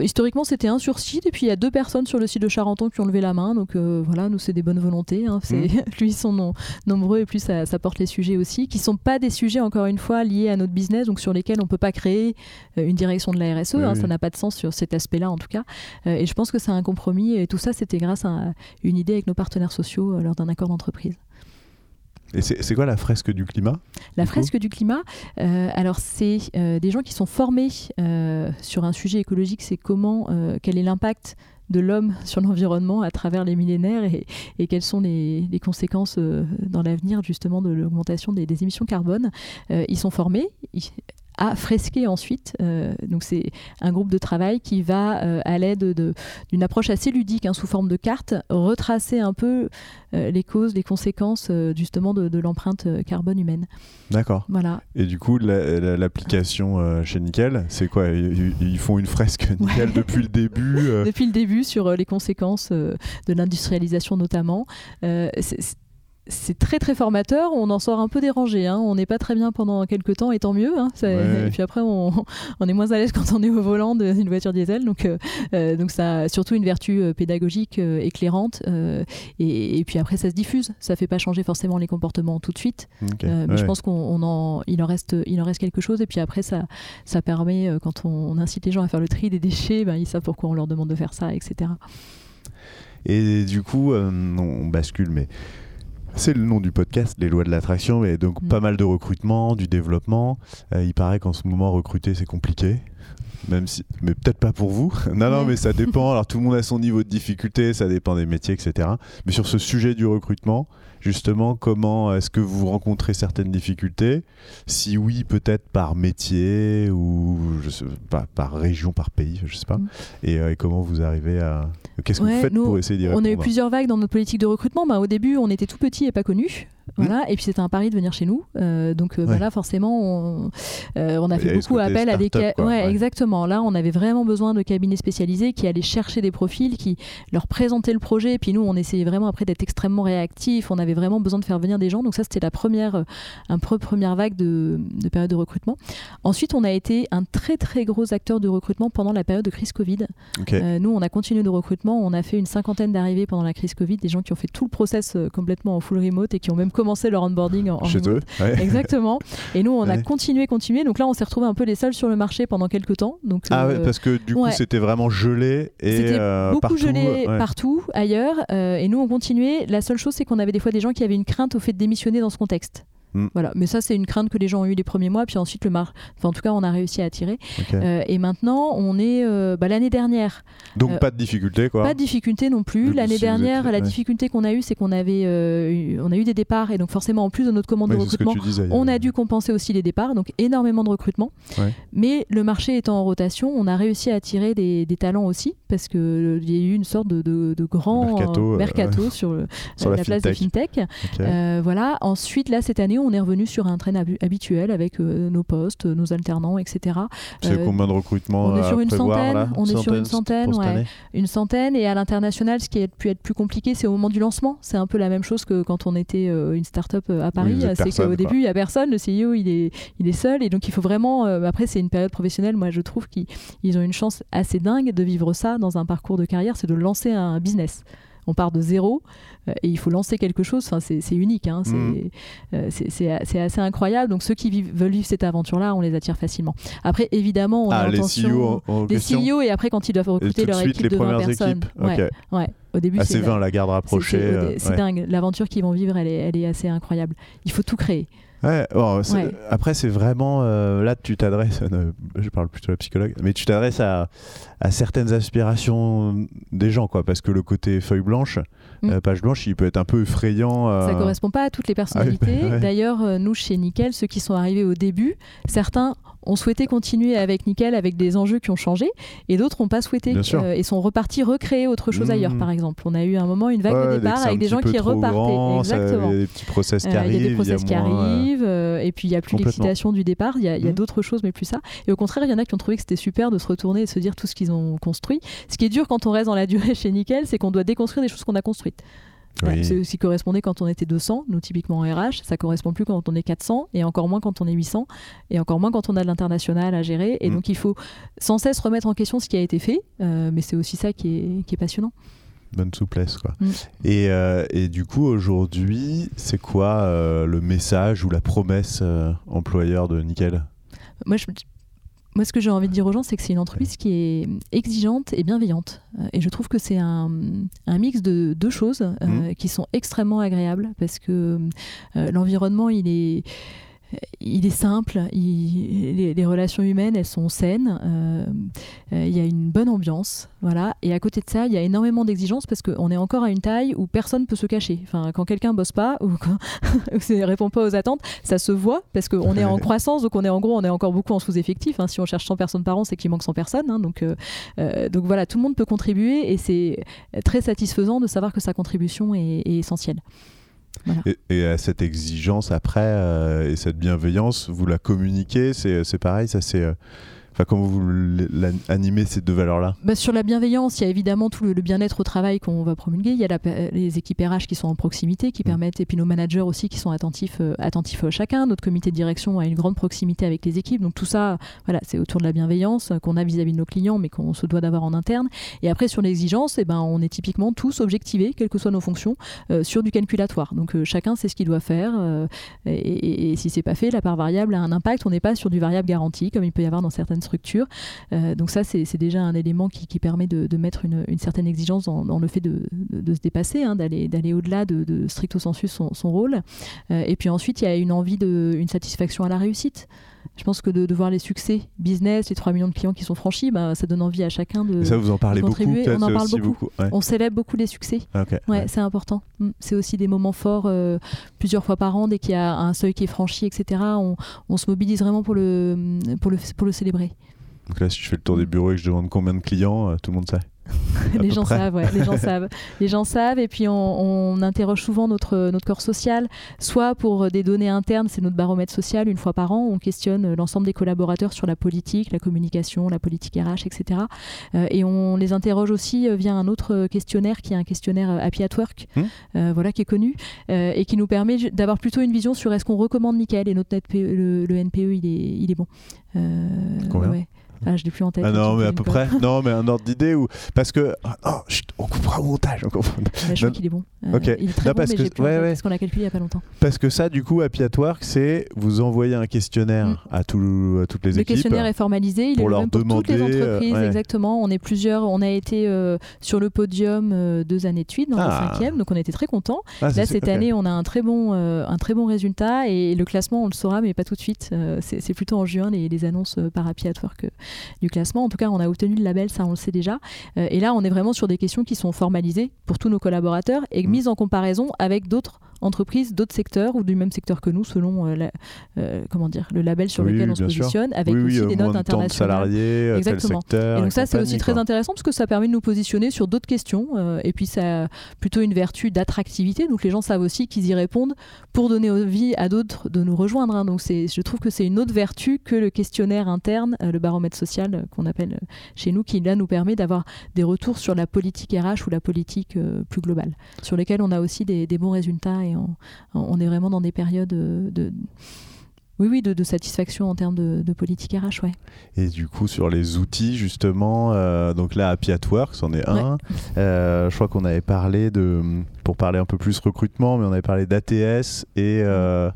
Speaker 3: historiquement, c'était un sur site. Et puis il y a deux personnes sur le site de Charenton qui ont levé la main. Donc voilà, nous, c'est des bonnes volontés. Hein. C'est mmh. plus ils sont nombreux et plus ça, ça porte les sujets aussi, qui sont pas des sujets encore une fois liés à notre business donc sur lesquels on ne peut pas créer euh, une direction de la RSE. Hein, ça n'a pas de sens sur cet aspect-là, en tout cas. Euh, et je pense que c'est un compromis. Et tout ça, c'était grâce à une idée avec nos partenaires sociaux euh, lors d'un accord d'entreprise.
Speaker 2: Et c'est quoi la fresque du climat
Speaker 3: La fresque du climat, alors c'est des gens qui sont formés sur un sujet écologique, c'est comment, quel est l'impact de l'homme sur l'environnement à travers les millénaires et, quelles sont les, conséquences dans l'avenir justement de l'augmentation des, émissions carbone. ils sont formés, à fresquer ensuite. Euh, donc c'est un groupe de travail qui va, euh, à l'aide d'une approche assez ludique, hein, sous forme de carte, retracer un peu euh, les causes, les conséquences justement de, l'empreinte carbone humaine.
Speaker 2: D'accord.
Speaker 3: Voilà.
Speaker 2: Et du coup, l'application chez Nickel, c'est quoi? Ils, font une fresque Nickel depuis le début
Speaker 3: Depuis le début sur les conséquences de l'industrialisation notamment c'est très très formateur. On en sort un peu dérangé. Hein. On n'est pas très bien pendant quelques temps et tant mieux. Hein. Et puis après, on, est moins à l'aise quand on est au volant d'une voiture diesel. Donc, euh, euh, donc ça a surtout une vertu euh, pédagogique éclairante. Et, puis après, ça se diffuse. Ça fait pas changer forcément les comportements tout de suite. mais je pense qu'on en, il en reste, il en reste quelque chose. Et puis après, ça, ça permet quand on, incite les gens à faire le tri des déchets, ben, ils savent pourquoi on leur demande de faire ça, etc.
Speaker 2: Et du coup, on bascule, mais c'est le nom du podcast, les lois de l'attraction, mais donc mm. pas mal de recrutement, du développement. Euh, il paraît qu'en ce moment, recruter, c'est compliqué. même si, mais peut-être pas pour vous. non, non, mais ça dépend. Alors tout le monde a son niveau de difficulté, ça dépend des métiers, etc. Mais sur ce sujet du recrutement, justement, comment est-ce que vous rencontrez certaines difficultés? Si oui, peut-être par métier ou je sais pas, par région, par pays, je sais pas. Mm. Euh, et, comment vous arrivez à Qu'est-ce que vous faites pour essayer d'y répondre
Speaker 3: On a eu plusieurs vagues dans notre politique de recrutement. Bah, au début, on était tout petit et pas connu. Mmh. Voilà, et puis c'était un pari de venir chez nous. Euh, donc voilà, euh, bah forcément, on, euh, on a fait beaucoup appel à des ouais, exactement. Là, on avait vraiment besoin de cabinets spécialisés qui allaient chercher des profils, qui leur présentaient le projet. Et puis nous, on essayait vraiment après d'être extrêmement réactifs. On avait vraiment besoin de faire venir des gens. Donc ça, c'était la première, un première vague de, de, période de recrutement. Ensuite, on a été un très très gros acteur de recrutement pendant la période de crise Covid. nous, on a continué de recrutement. On a fait une cinquantaine d'arrivées pendant la crise Covid, des gens qui ont fait tout le process complètement en full remote et qui ont même commencé leur onboarding en,
Speaker 2: Chez eux.
Speaker 3: Exactement. Et nous, on a continué, continué. Donc là, on s'est retrouvé un peu les seuls sur le marché pendant quelques temps. Donc,
Speaker 2: ah ouais, euh, parce que du coup, c'était vraiment gelé et
Speaker 3: c'était
Speaker 2: euh,
Speaker 3: beaucoup
Speaker 2: partout,
Speaker 3: gelé partout ailleurs. Euh, et nous, on continuait. La seule chose, c'est qu'on avait des fois des gens qui avaient une crainte au fait de démissionner dans ce contexte. Mm. Voilà. Mais ça, c'est une crainte que les gens ont eu les premiers mois, puis ensuite le mar. Enfin, en tout cas, on a réussi à attirer. Euh, et maintenant, on est euh, bah, l'année dernière.
Speaker 2: Donc euh, pas de difficulté, quoi.
Speaker 3: Pas de difficulté non plus. L'année dernière, la difficulté qu'on a eue, c'est qu'on avait, on a eu des départs, et donc forcément, en plus de notre commande de recrutement, on a dû compenser aussi les départs, donc énormément de recrutement. Mais le marché étant en rotation, on a réussi à attirer des, talents aussi, parce qu'il y a eu une sorte de, de, grand mercato, sur, la, place des fintech. voilà. Ensuite, là, cette année, on est revenu sur un train habituel avec euh, nos postes, nos alternants, etc.
Speaker 2: C'est euh, combien de recrutements
Speaker 3: On est sur une centaine. on est sur une centaine, une centaine. Et à l'international, ce qui a pu être plus compliqué, c'est au moment du lancement. C'est un peu la même chose que quand on était euh, une start-up à Paris. c'est qu'au début, il n'y a personne. Le CEO, il est, il est seul. Et donc, il faut vraiment. après, c'est une période professionnelle. Moi, je trouve qu'ils ont une chance assez dingue de vivre ça dans un parcours de carrière, c'est de lancer un business on part de zéro euh, et il faut lancer quelque chose. Enfin, c'est unique, hein. mmh. euh, c'est assez incroyable. Donc ceux qui veulent vivre cette aventure-là, on les attire facilement. Après, évidemment, on
Speaker 2: ah,
Speaker 3: a
Speaker 2: les
Speaker 3: CEO,
Speaker 2: les
Speaker 3: CEO et après quand ils doivent recruter leur équipe de 20 personnes. Ouais, Au début,
Speaker 2: ah, c'est 20 la garde rapprochée.
Speaker 3: C'est euh, dingue. L'aventure qu'ils vont vivre, elle est, elle est assez incroyable. Il faut tout créer.
Speaker 2: Ouais, Après, c'est vraiment. là, tu t'adresses. je parle plutôt à la psychologue, mais tu t'adresses à, à, certaines aspirations des gens, quoi. Parce que le côté feuille blanche, mm. euh, page blanche, il peut être un peu effrayant.
Speaker 3: Ça correspond pas à toutes les ah personnalités. D'ailleurs, euh, nous, chez Nickel, ceux qui sont arrivés au début, certains ont souhaité continuer avec Nickel avec des enjeux qui ont changé et d'autres n'ont pas souhaité euh, et sont repartis recréer autre chose ailleurs mmh. par exemple. On a eu un moment une vague de départ avec des gens qui repartaient.
Speaker 2: Exactement. Il y a des petits process qui arrivent.
Speaker 3: Il y a des process qui arrivent et puis il n'y a plus l'excitation du départ, il y a, mmh. d'autres choses mais plus ça. Et au contraire, il y en a qui ont trouvé que c'était super de se retourner et de se dire tout ce qu'ils ont construit. Ce qui est dur quand on reste dans la durée chez Nickel, c'est qu'on doit déconstruire des choses qu'on a construites. C'est ce qui correspondait quand on était 200, nous typiquement en RH, ça correspond plus quand on est 400 et encore moins quand on est 800 et encore moins quand on a de l'international à gérer. Et mm. donc il faut sans cesse remettre en question ce qui a été fait, euh, mais c'est aussi ça qui est, qui est, passionnant.
Speaker 2: Bonne souplesse quoi. Mm. Et, euh, et, du coup aujourd'hui, c'est quoi euh, le message ou la promesse employeur de Nickel?
Speaker 3: Moi je moi, ce que j'ai envie de dire aux gens, c'est que c'est une entreprise qui est exigeante et bienveillante. Euh, et je trouve que c'est un, mix de deux choses euh, mmh. qui sont extrêmement agréables parce que euh, l'environnement, il est il est simple, les, relations humaines, elles sont saines, euh, euh, il y a une bonne ambiance, voilà. Et à côté de ça, il y a énormément d'exigences parce qu'on est encore à une taille où personne peut se cacher. Enfin, quand quelqu'un bosse pas ou ne répond pas aux attentes, ça se voit parce qu'on est en croissance, donc on est en gros, on est encore beaucoup en sous-effectif. Hein. Si on cherche 100 personnes par an, c'est qu'il manque 100 personnes. Hein. donc, euh, donc voilà, tout le monde peut contribuer et c'est très satisfaisant de savoir que sa contribution est essentielle.
Speaker 2: Et, à cette exigence après euh, et cette bienveillance, vous la communiquez, c'est pareil, ça c'est euh, Enfin, comment vous animez ces deux valeurs-là?
Speaker 3: Bah, Sur la bienveillance, il y a évidemment tout le, bien-être au travail qu'on va promulguer. Il y a les équipes RH qui sont en proximité, qui mm. permettent, et puis nos managers aussi qui sont attentifs, euh, attentifs à chacun. Notre comité de direction a une grande proximité avec les équipes. Donc tout ça, voilà, c'est autour de la bienveillance qu'on a vis-à-vis de nos clients, mais qu'on se doit d'avoir en interne. Et après, sur l'exigence, eh ben, on est typiquement tous objectivés, quelles que soient nos fonctions, euh, sur du calculatoire. Donc euh, chacun sait ce qu'il doit faire. et, et, si c'est pas fait, la part variable a un impact. On n'est pas sur du variable garanti, comme il peut y avoir dans certaines structure. Euh, donc ça, c'est déjà un élément qui, permet de, mettre une, certaine exigence dans, le fait de, se dépasser, hein, d'aller au-delà de, stricto sensu son, rôle. Euh, et puis ensuite, il y a une envie de, une satisfaction à la réussite. Je pense que de, de voir les succès business, les 3 millions de clients qui sont franchis, bah, ça donne envie à chacun de.
Speaker 2: Et ça, vous en parlez beaucoup,
Speaker 3: On en parle beaucoup.
Speaker 2: ouais.
Speaker 3: On célèbre beaucoup les succès.
Speaker 2: Ah.
Speaker 3: Ouais,
Speaker 2: Ouais.
Speaker 3: c'est important. Mm. C'est aussi des moments forts euh, plusieurs fois par an. Dès qu'il y a un seuil qui est franchi, etc., on, on se mobilise vraiment pour le, pour le, pour le célébrer.
Speaker 2: Donc là, si je fais le tour des bureaux et que je demande combien de clients, euh, tout le monde sait.
Speaker 3: Les gens
Speaker 2: près.
Speaker 3: savent, ouais, les gens savent. Les gens savent, et puis on, on interroge souvent notre, notre corps social, soit pour des données internes, c'est notre baromètre social, une fois par an, on questionne l'ensemble des collaborateurs sur la politique, la communication, la politique RH, etc. Euh, et on les interroge aussi euh, via un autre questionnaire qui est un questionnaire euh, Happy at Work,
Speaker 2: Hmm.
Speaker 3: euh, voilà, qui est connu, euh, et qui nous permet d'avoir plutôt une vision sur est-ce qu'on recommande nickel, et notre NPE, le, le NPE, il est, il est bon. Ouais. Ah, je l'ai plus en tête.
Speaker 2: Ah non, mais à peu près. Non, mais un ordre d'idée ou parce que chut, on coupera au montage. on comprend.
Speaker 3: Bah, je crois
Speaker 2: Non.
Speaker 3: qu'il est bon. Euh,
Speaker 2: Ok.
Speaker 3: Il est très
Speaker 2: Non,
Speaker 3: bon,
Speaker 2: parce
Speaker 3: mais
Speaker 2: que- ouais, ouais.
Speaker 3: parce qu'on l'a calculé il y a pas longtemps.
Speaker 2: Parce que ça, du coup, Work, c'est vous envoyez un questionnaire
Speaker 3: Mm.
Speaker 2: à, tout- à toutes les
Speaker 3: Le
Speaker 2: équipes.
Speaker 3: questionnaire est formalisé, il
Speaker 2: pour
Speaker 3: est le
Speaker 2: leur
Speaker 3: même pour toutes les
Speaker 2: demander, euh,
Speaker 3: entreprises,
Speaker 2: ouais.
Speaker 3: exactement. On est plusieurs, on a été euh, sur le podium euh, deux années de suite, dans
Speaker 2: Ah.
Speaker 3: la cinquième, donc on était très contents.
Speaker 2: Ah,
Speaker 3: Là, cette année, on a un très bon, euh, un très bon résultat et le classement, on le saura, mais pas tout de suite. Euh, c'est plutôt en juin les, les annonces euh, par euh, du classement. En tout cas, on a obtenu le label, ça on le sait déjà. Euh, et là, on est vraiment sur des questions qui sont formalisées pour tous nos collaborateurs et
Speaker 2: Mm.
Speaker 3: mises en comparaison avec d'autres entreprises, d'autres secteurs ou du même secteur que nous, selon euh, la- euh, comment dire, le label sur
Speaker 2: Oui,
Speaker 3: lequel
Speaker 2: oui,
Speaker 3: on se
Speaker 2: sûr.
Speaker 3: positionne, avec
Speaker 2: oui,
Speaker 3: aussi
Speaker 2: euh,
Speaker 3: des notes
Speaker 2: temps de
Speaker 3: internationales.
Speaker 2: salariés, euh, tel
Speaker 3: Exactement.
Speaker 2: secteur.
Speaker 3: Et donc ça, c'est aussi très intéressant parce que ça permet de nous positionner sur d'autres questions. et puis ça a plutôt une vertu d'attractivité. Donc les gens savent aussi qu'ils y répondent pour donner envie à d'autres de nous rejoindre. hein. Donc c'est, je trouve que c'est une autre vertu que le questionnaire interne, le baromètre social qu'on appelle chez nous, qui là nous permet d'avoir des retours sur la politique RH ou la politique euh, plus globale, sur lesquels on a aussi des, des bons résultats et on, on est vraiment dans des périodes de... Oui, oui, de, de satisfaction en termes de, de politique RH, ouais.
Speaker 2: Et du coup, sur les outils, justement, euh, donc là, Happy at Work, c'en est un. Euh, je crois qu'on avait parlé de, pour parler un peu plus recrutement, mais on avait parlé d'ATS et, euh,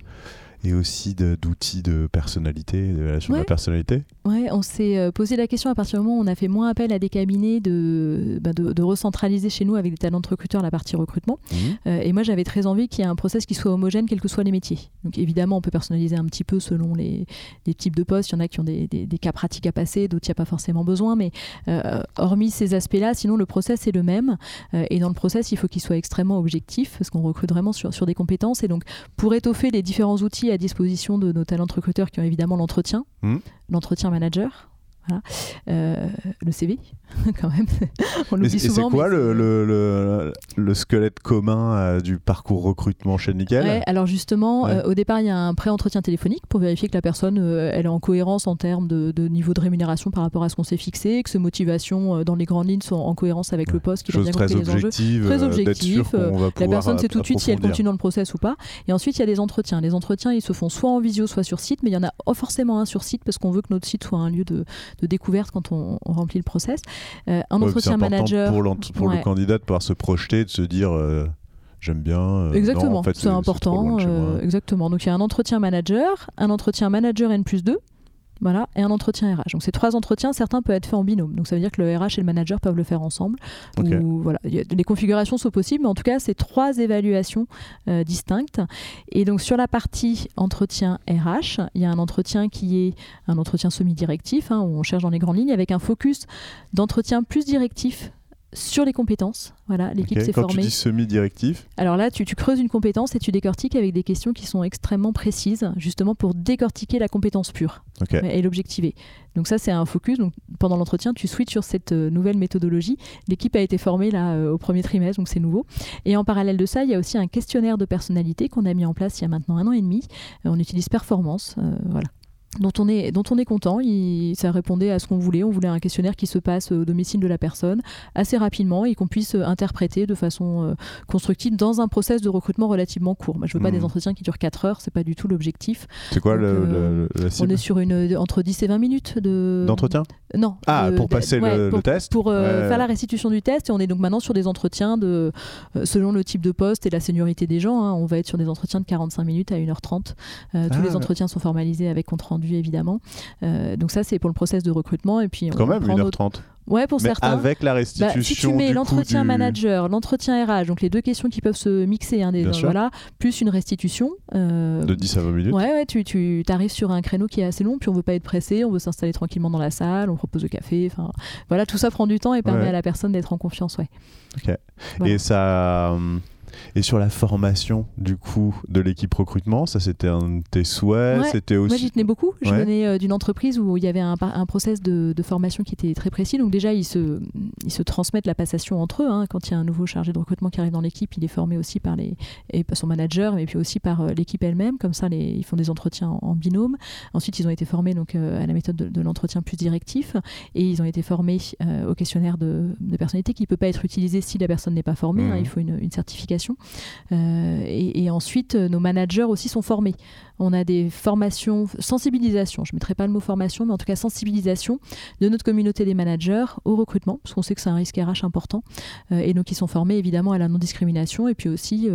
Speaker 2: et aussi d'outils de personnalité, de relation de la
Speaker 3: Ouais.
Speaker 2: personnalité.
Speaker 3: Ouais, on s'est euh, posé la question à partir du moment où on a fait moins appel à des cabinets de, bah, de, de recentraliser chez nous avec des talents de recruteurs la partie recrutement.
Speaker 2: Mhm.
Speaker 3: Euh, et moi, j'avais très envie qu'il y ait un process qui soit homogène, quels que soient les métiers. Donc évidemment, on peut personnaliser un petit peu selon les, les types de postes. Il y en a qui ont des, des- des cas pratiques à passer, d'autres, il n'y a pas forcément besoin. Mais euh, hormis ces aspects-là, sinon le process est le même. Euh, et dans le process, il faut qu'il soit extrêmement objectif parce qu'on recrute vraiment sur, sur des compétences. Et donc, pour étoffer les différents outils à disposition de nos talents de recruteurs qui ont évidemment l'entretien,
Speaker 2: Mhm.
Speaker 3: l'entretien manager. Voilà. Euh, le CV, quand même. On l'oublie
Speaker 2: c'est quoi
Speaker 3: mais
Speaker 2: le,
Speaker 3: c'est-
Speaker 2: le, le, le squelette commun euh, du parcours recrutement chez Nickel?
Speaker 3: Ouais, alors justement,
Speaker 2: Ouais.
Speaker 3: euh, au départ, il y a un pré-entretien téléphonique pour vérifier que la personne euh, elle est en cohérence en termes de, de niveau de rémunération par rapport à ce qu'on s'est fixé, que ses motivations dans les grandes lignes sont en cohérence avec le poste, qu'il a bien compris les enjeux. Très objectif, La personne sait tout de suite si elle continue dans le process ou pas. Et ensuite, il y a des entretiens. Les entretiens, ils se font soit en visio, soit sur site, mais il y en a forcément un sur site parce qu'on veut que notre site soit un lieu de, de découverte quand on, on remplit le process. Euh, un entretien manager.
Speaker 2: pour, l'ent- pour
Speaker 3: Ouais.
Speaker 2: le candidat de pouvoir se projeter, de se dire euh, j'aime bien. euh,
Speaker 3: Exactement,
Speaker 2: en fait,
Speaker 3: c'est important. euh, exactement. Donc il y a un entretien manager, un entretien manager N plus 2, voilà, et un entretien RH. Donc ces trois entretiens, certains peuvent être faits en binôme. Donc ça veut dire que le RH et le manager peuvent le faire ensemble. Ou, voilà, les configurations sont possibles, mais en tout cas, c'est trois évaluations euh, distinctes. Et donc sur la partie entretien RH, il y a un entretien qui est un entretien semi-directif, hein, où on cherche dans les grandes lignes, avec un focus d'entretien plus directif sur les compétences. Voilà, l'équipe s'est
Speaker 2: Quand
Speaker 3: formée.
Speaker 2: tu dis semi-directif,
Speaker 3: Alors là, tu, tu creuses une compétence et tu décortiques avec des questions qui sont extrêmement précises, justement pour décortiquer la compétence pure et l'objectiver. Donc ça, c'est un focus. Donc pendant l'entretien, tu switches sur cette euh, nouvelle méthodologie. L'équipe a été formée là euh, au premier trimestre, donc c'est nouveau. Et en parallèle de ça, il y a aussi un questionnaire de personnalité qu'on a mis en place il y a maintenant un an et demi. Euh, on utilise Performance, euh, voilà dont on est, dont on est content. Il, ça répondait à ce qu'on voulait. On voulait un questionnaire qui se passe au domicile de la personne assez rapidement et qu'on puisse euh, interpréter de façon euh, constructive dans un process de recrutement relativement court. Moi, je veux pas des entretiens qui durent 4 heures, c'est pas du tout l'objectif.
Speaker 2: C'est quoi
Speaker 3: Donc,
Speaker 2: le,
Speaker 3: euh,
Speaker 2: le- la
Speaker 3: On
Speaker 2: cible
Speaker 3: est sur une entre 10 et 20 minutes de
Speaker 2: d'entretien?
Speaker 3: Non.
Speaker 2: Ah,
Speaker 3: de-
Speaker 2: pour
Speaker 3: de-
Speaker 2: passer le-
Speaker 3: ouais,
Speaker 2: le
Speaker 3: pour,
Speaker 2: test
Speaker 3: Pour euh,
Speaker 2: Ouais.
Speaker 3: faire la restitution du test et on est donc maintenant sur des entretiens de euh, selon le type de poste et la seniorité des gens. hein, on va être sur des entretiens de 45 minutes à 1h30. Euh, tous
Speaker 2: Ah,
Speaker 3: les entretiens sont formalisés avec compte rendu évidemment. donc ça, c'est pour le process de recrutement. Et puis,
Speaker 2: Quand même, 1h30.
Speaker 3: Ouais, pour
Speaker 2: Mais
Speaker 3: certains.
Speaker 2: avec la
Speaker 3: Bah,
Speaker 2: restitution.
Speaker 3: si tu mets l'entretien
Speaker 2: du-
Speaker 3: manager, l'entretien RH, donc les deux questions qui peuvent se mixer, hein, des- voilà, plus une restitution. euh,
Speaker 2: De 10 à 20 minutes.
Speaker 3: Ouais, ouais, tu, tu arrives sur un créneau qui est assez long, puis on veut pas être pressé, on veut s'installer tranquillement dans la salle, on propose le café, enfin voilà, tout ça prend du temps et permet
Speaker 2: Ouais.
Speaker 3: à la personne d'être en confiance, ouais. Voilà.
Speaker 2: Et ça. euh, Et sur la formation, du coup, de l'équipe recrutement, ça c'était un de tes souhaits,
Speaker 3: Ouais.
Speaker 2: c'était
Speaker 3: Moi,
Speaker 2: aussi.
Speaker 3: j'y tenais beaucoup. Je
Speaker 2: Ouais.
Speaker 3: venais euh, d'une entreprise où il y avait un, un process de, de formation qui était très précis. Donc déjà, ils se, ils se transmettent la passation entre eux. hein. Quand il y a un nouveau chargé de recrutement qui arrive dans l'équipe, il est formé aussi par, les, et par son manager, mais puis aussi par euh, l'équipe elle-même. Comme ça, les, ils font des entretiens en, en binôme. Ensuite, ils ont été formés donc, euh, à la méthode de, de l'entretien plus directif. Et ils ont été formés au questionnaire de, de personnalité qui ne peut pas être utilisé si la personne n'est pas formée. hein.
Speaker 2: Mhm.
Speaker 3: il faut une, une certification. Euh, et, et ensuite, euh, nos managers aussi sont formés. On a des formations, sensibilisation, je ne mettrai pas le mot formation, mais en tout cas sensibilisation de notre communauté des managers au recrutement, parce qu'on sait que c'est un risque RH important. Euh, et donc, ils sont formés évidemment à la non-discrimination et puis aussi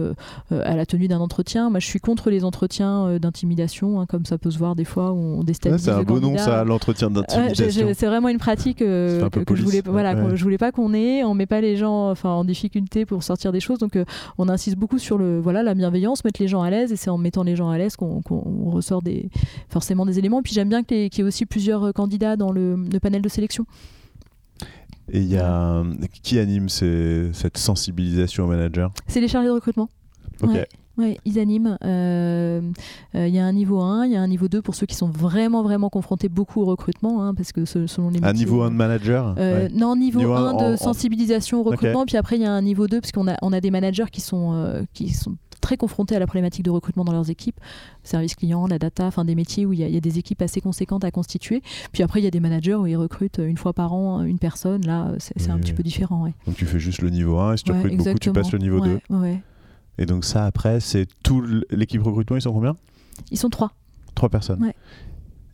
Speaker 3: à la tenue d'un entretien. Moi, je suis contre les entretiens d'intimidation, hein, comme ça peut se voir des fois où on
Speaker 2: Ouais,
Speaker 3: déstabilise
Speaker 2: c'est un beau nom, ça, l'entretien
Speaker 3: Ouais,
Speaker 2: d'intimidation.
Speaker 3: c'est vraiment une pratique euh,
Speaker 2: un
Speaker 3: que, je voulais, voilà,
Speaker 2: Ouais,
Speaker 3: qu'on-
Speaker 2: ouais.
Speaker 3: je voulais pas qu'on ait. On met pas les gens, enfin, en difficulté pour sortir des choses. Donc, euh, on insiste beaucoup sur le, voilà, la bienveillance, mettre les gens à l'aise. Et c'est en mettant les gens à l'aise qu'on ressort des, forcément des éléments. Et puis j'aime bien qu'il y, y ait aussi plusieurs euh, candidats dans le, le panel de sélection.
Speaker 2: Et il y a. Qui anime ces- cette sensibilisation au manager?
Speaker 3: C'est les chargés de recrutement.
Speaker 2: Ok.
Speaker 3: Ouais. Ouais, ils animent. Euh, euh, Il y a un niveau 1, il y a un niveau 2 pour ceux qui sont vraiment, vraiment confrontés beaucoup au recrutement, hein, parce que ce- selon les
Speaker 2: Un
Speaker 3: métiers,
Speaker 2: niveau 1 de manager
Speaker 3: Euh,
Speaker 2: Ouais.
Speaker 3: Non, niveau,
Speaker 2: Niveau
Speaker 3: 1
Speaker 2: un
Speaker 3: de
Speaker 2: en- en-
Speaker 3: sensibilisation au recrutement, puis après il y a un niveau 2 parce qu'on a, on a des managers qui sont, euh, qui sont très confrontés à la problématique de recrutement dans leurs équipes, service client, la data, enfin des métiers où il y, a, il y a des équipes assez conséquentes à constituer. Puis après il y a des managers où ils recrutent une fois par an une personne, là c'est un
Speaker 2: Oui,
Speaker 3: petit
Speaker 2: oui.
Speaker 3: peu différent. Ouais.
Speaker 2: Donc tu fais juste le niveau 1 et si tu recrutes beaucoup, tu passes le niveau 2. Et donc ça, après, c'est tout l'équipe recrutement, ils sont combien?
Speaker 3: Ils sont trois.
Speaker 2: Trois personnes.
Speaker 3: Ouais.